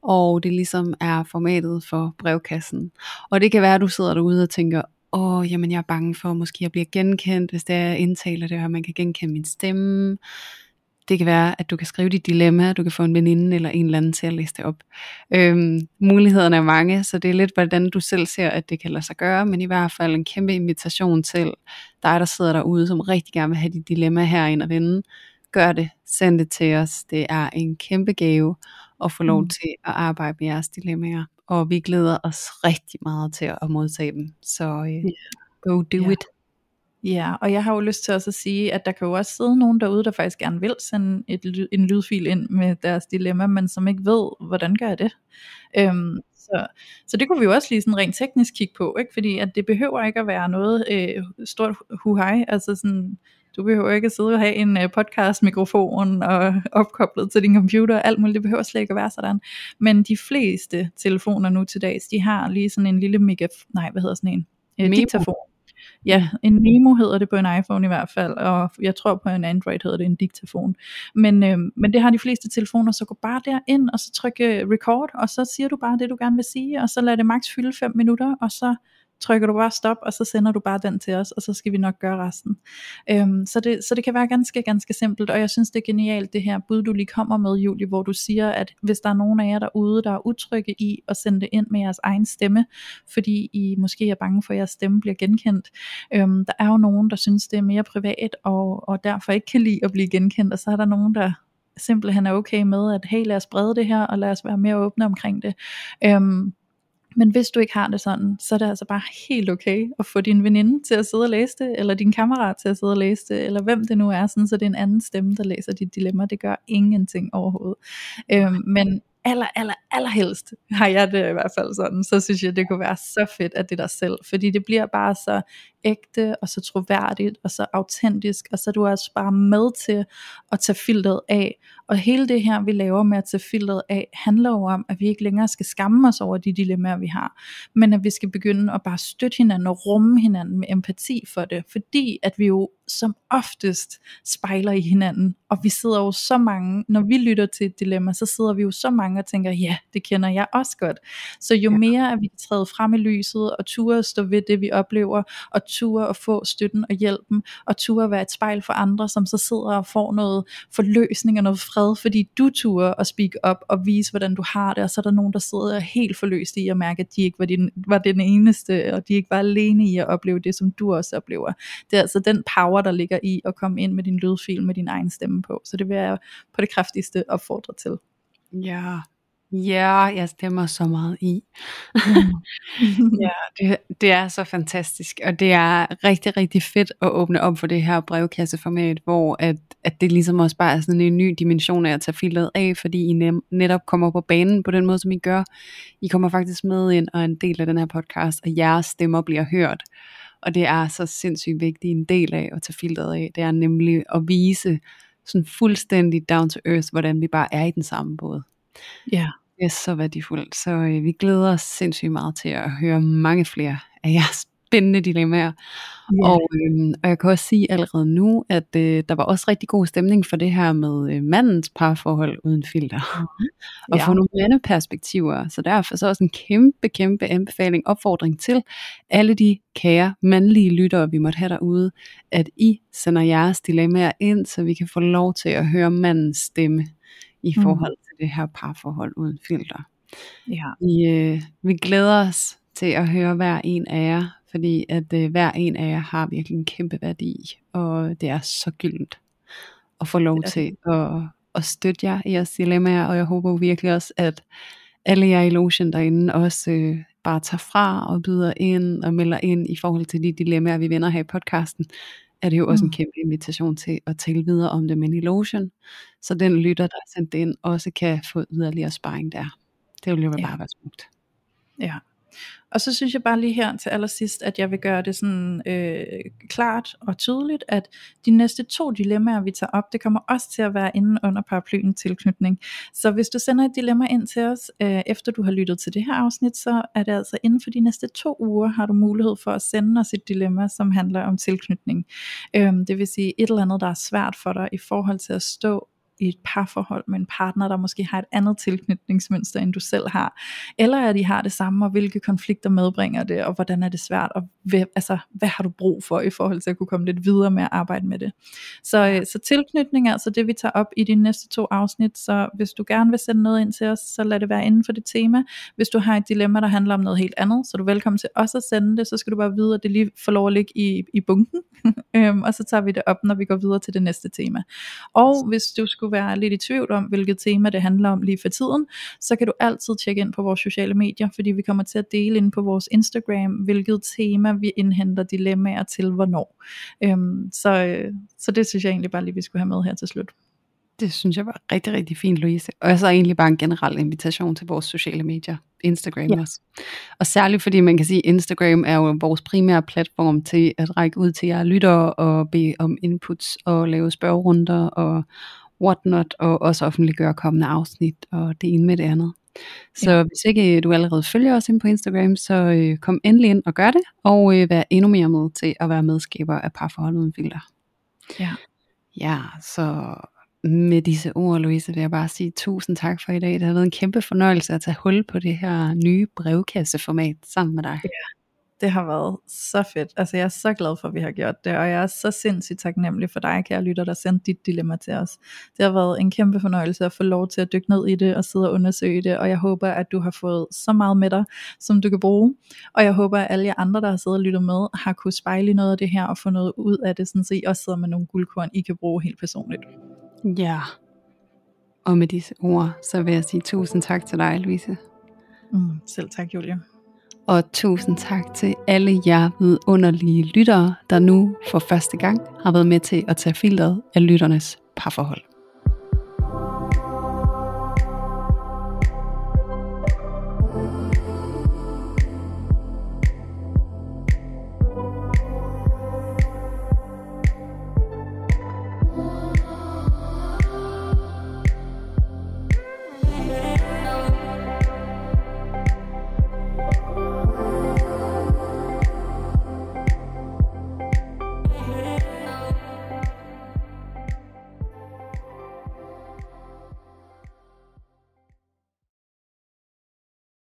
og det ligesom er formatet for brevkassen. Og det kan være, at du sidder derude og tænker, åh, jamen jeg er bange for måske at blive genkendt, hvis det er, jeg indtaler det, og man kan genkende min stemme. Det kan være, at du kan skrive dit dilemma, du kan få en veninde eller en eller anden til at læse det op. Øhm, mulighederne er mange, så det er lidt, hvordan du selv ser, at det kan lade sig gøre, men i hvert fald en kæmpe invitation til dig, der sidder derude, som rigtig gerne vil have dit dilemma herind og vende. Gør det, send det til os. Det er en kæmpe gave at få lov mm. til at arbejde med jeres dilemmaer, og vi glæder os rigtig meget til at modtage dem. Så øh, yeah. go do yeah. it. Ja, og jeg har jo lyst til også at sige, at der kan jo også sidde nogen derude, der faktisk gerne vil sende et, en lydfil ind med deres dilemma, men som ikke ved, hvordan gør jeg det. Øhm, så, så det kunne vi jo også lige sådan rent teknisk kigge på, ikke? fordi at det behøver ikke at være noget øh, stort huhej, altså sådan, du behøver ikke at sidde og have en uh, podcast mikrofon og opkoblet til din computer og alt muligt, det behøver slet ikke at være sådan. Men de fleste telefoner nu til dags, de har lige sådan en lille mega, nej hvad hedder sådan en, uh, diktafon ja, en Nemo hedder det på en iPhone i hvert fald, og jeg tror på en Android hedder det en diktafon. Men, øh, men det har de fleste telefoner, så gå bare derind, og så tryk øh, record, og så siger du bare det, du gerne vil sige, og så lad det maks fylde 5 minutter, og så trykker du bare stop, og så sender du bare den til os, og så skal vi nok gøre resten. Øhm, så, det, så det kan være ganske, ganske simpelt, og jeg synes det er genialt det her bud, du lige kommer med, Julie, hvor du siger, at hvis der er nogen af jer derude, der er utrygge i at sende det ind med jeres egen stemme, fordi I måske er bange for, at jeres stemme bliver genkendt. Øhm, der er jo nogen, der synes, det er mere privat, og, og derfor ikke kan lide at blive genkendt, og så er der nogen, der simpelthen er okay med, at hey, lad os brede det her, og lad os være mere åbne omkring det. Øhm, men hvis du ikke har det sådan, så er det altså bare helt okay at få din veninde til at sidde og læse det, eller din kammerat til at sidde og læse det, eller hvem det nu er, sådan, så det er en anden stemme, der læser dit dilemma. Det gør ingenting overhovedet. Øhm, men aller, aller, allerhelst har jeg det i hvert fald sådan, så synes jeg, det kunne være så fedt, at det er dig selv, fordi det bliver bare så ægte, og så troværdigt, og så autentisk, og så er du også bare med til at tage filteret af, og hele det her, vi laver med at tage filteret af, handler jo om, at vi ikke længere skal skamme os over de dilemmaer, vi har, men at vi skal begynde at bare støtte hinanden og rumme hinanden med empati for det, fordi at vi jo som oftest spejler i hinanden, og vi sidder jo så mange, når vi lytter til et dilemma, så sidder vi jo så mange og tænker, ja, det kender jeg også godt. Så jo mere at vi træder frem i lyset, og turde stå ved det, vi oplever, og ture at få støtten og hjælpen, og ture at være et spejl for andre, som så sidder og får noget forløsning og noget fred, fordi du ture at speak up og vise, hvordan du har det, og så er der nogen, der sidder helt forløst i at mærke, at de ikke var, din, var den eneste, og de ikke var alene i at opleve det, som du også oplever. Det er altså den power, der ligger i at komme ind med din lydfil med din egen stemme på. Så det vil jeg på det kraftigste opfordre til. Ja, Ja, jeg stemmer så meget i. Mm. ja, det, det er så fantastisk, og det er rigtig, rigtig fedt at åbne op for det her brevkasseformat, hvor at, at det ligesom også bare er sådan en ny dimension af at tage filteret af, fordi I nem, netop kommer på banen på den måde, som I gør. I kommer faktisk med ind og en del af den her podcast, og jeres stemmer bliver hørt. Og det er så sindssygt vigtigt en del af at tage filteret af. Det er nemlig at vise sådan fuldstændig down to earth, hvordan vi bare er i den samme båd. Ja. Det er så værdifuldt, så øh, vi glæder os sindssygt meget til at høre mange flere af jeres spændende dilemmaer. Yeah. Og, øh, og jeg kan også sige allerede nu, at øh, der var også rigtig god stemning for det her med øh, mandens parforhold uden filter. Mm. og ja. få nogle mandeperspektiver. Så derfor så også en kæmpe, kæmpe anbefaling, opfordring til alle de kære mandlige lyttere, vi måtte have derude, at I sender jeres dilemmaer ind, så vi kan få lov til at høre mandens stemme i mm. forhold det her parforhold uden filter. Ja. Vi, øh, vi glæder os til at høre hver en af jer, fordi at øh, hver en af jer har virkelig en kæmpe værdi, og det er så gyldent at få lov ja. til at, at støtte jer i jeres dilemmaer, og jeg håber virkelig også, at alle jer i logen derinde også øh, bare tager fra og byder ind og melder ind i forhold til de dilemmaer, vi vender her i podcasten, er det jo også mm. en kæmpe invitation til at tale videre om det med i lotion, så den lytter, der er sendt ind, også kan få yderligere sparring der. Det vil jo ja. bare være smukt. Ja, og så synes jeg bare lige her til allersidst, at jeg vil gøre det sådan øh, klart og tydeligt, at de næste to dilemmaer, vi tager op, det kommer også til at være inde under paraplyen tilknytning. Så hvis du sender et dilemma ind til os, øh, efter du har lyttet til det her afsnit, så er det altså inden for de næste to uger, har du mulighed for at sende os et dilemma, som handler om tilknytning. Øh, det vil sige et eller andet, der er svært for dig i forhold til at stå i et parforhold med en partner, der måske har et andet tilknytningsmønster, end du selv har, eller at de har det samme, og hvilke konflikter medbringer det, og hvordan er det svært, og hvad, altså, hvad har du brug for i forhold til at kunne komme lidt videre med at arbejde med det. Så, øh, så tilknytning er altså det, vi tager op i de næste to afsnit, så hvis du gerne vil sende noget ind til os, så lad det være inden for det tema. Hvis du har et dilemma, der handler om noget helt andet, så er du velkommen til også at sende det, så skal du bare vide, at det lige får lov at ligge i, i bunken, øhm, og så tager vi det op, når vi går videre til det næste tema. Og hvis du skulle skulle være lidt i tvivl om, hvilket tema det handler om lige for tiden, så kan du altid tjekke ind på vores sociale medier, fordi vi kommer til at dele ind på vores Instagram, hvilket tema vi indhenter dilemmaer til hvornår. Øhm, så, øh, så det synes jeg egentlig bare lige, vi skulle have med her til slut. Det synes jeg var rigtig, rigtig fint, Louise. Og så egentlig bare en generel invitation til vores sociale medier. Instagram ja. også. Og særligt fordi man kan sige, at Instagram er jo vores primære platform til at række ud til jer lyttere og bede om inputs og lave spørgerunder og whatnot, og også offentliggøre kommende afsnit, og det ene med det andet. Så ja. hvis ikke du allerede følger os ind på Instagram, så øh, kom endelig ind og gør det, og øh, vær endnu mere med til at være medskaber af parforhold uden filter. Ja. Ja, så med disse ord, Louise, vil jeg bare sige tusind tak for i dag. Det har været en kæmpe fornøjelse at tage hul på det her nye brevkasseformat sammen med dig. Ja, det har været så fedt. Altså jeg er så glad for, at vi har gjort det, og jeg er så sindssygt taknemmelig for dig, kære lytter, der sendte dit dilemma til os. Det har været en kæmpe fornøjelse at få lov til at dykke ned i det og sidde og undersøge det, og jeg håber, at du har fået så meget med dig, som du kan bruge. Og jeg håber, at alle jer andre, der har siddet og lyttet med, har kunne spejle noget af det her og få noget ud af det, sådan så I også sidder med nogle guldkorn, I kan bruge helt personligt. Ja, og med disse ord, så vil jeg sige tusind tak til dig, Louise. Mm, selv tak, Julie. Og tusind tak til alle jer vidunderlige lyttere, der nu for første gang har været med til at tage filteret af lytternes parforhold.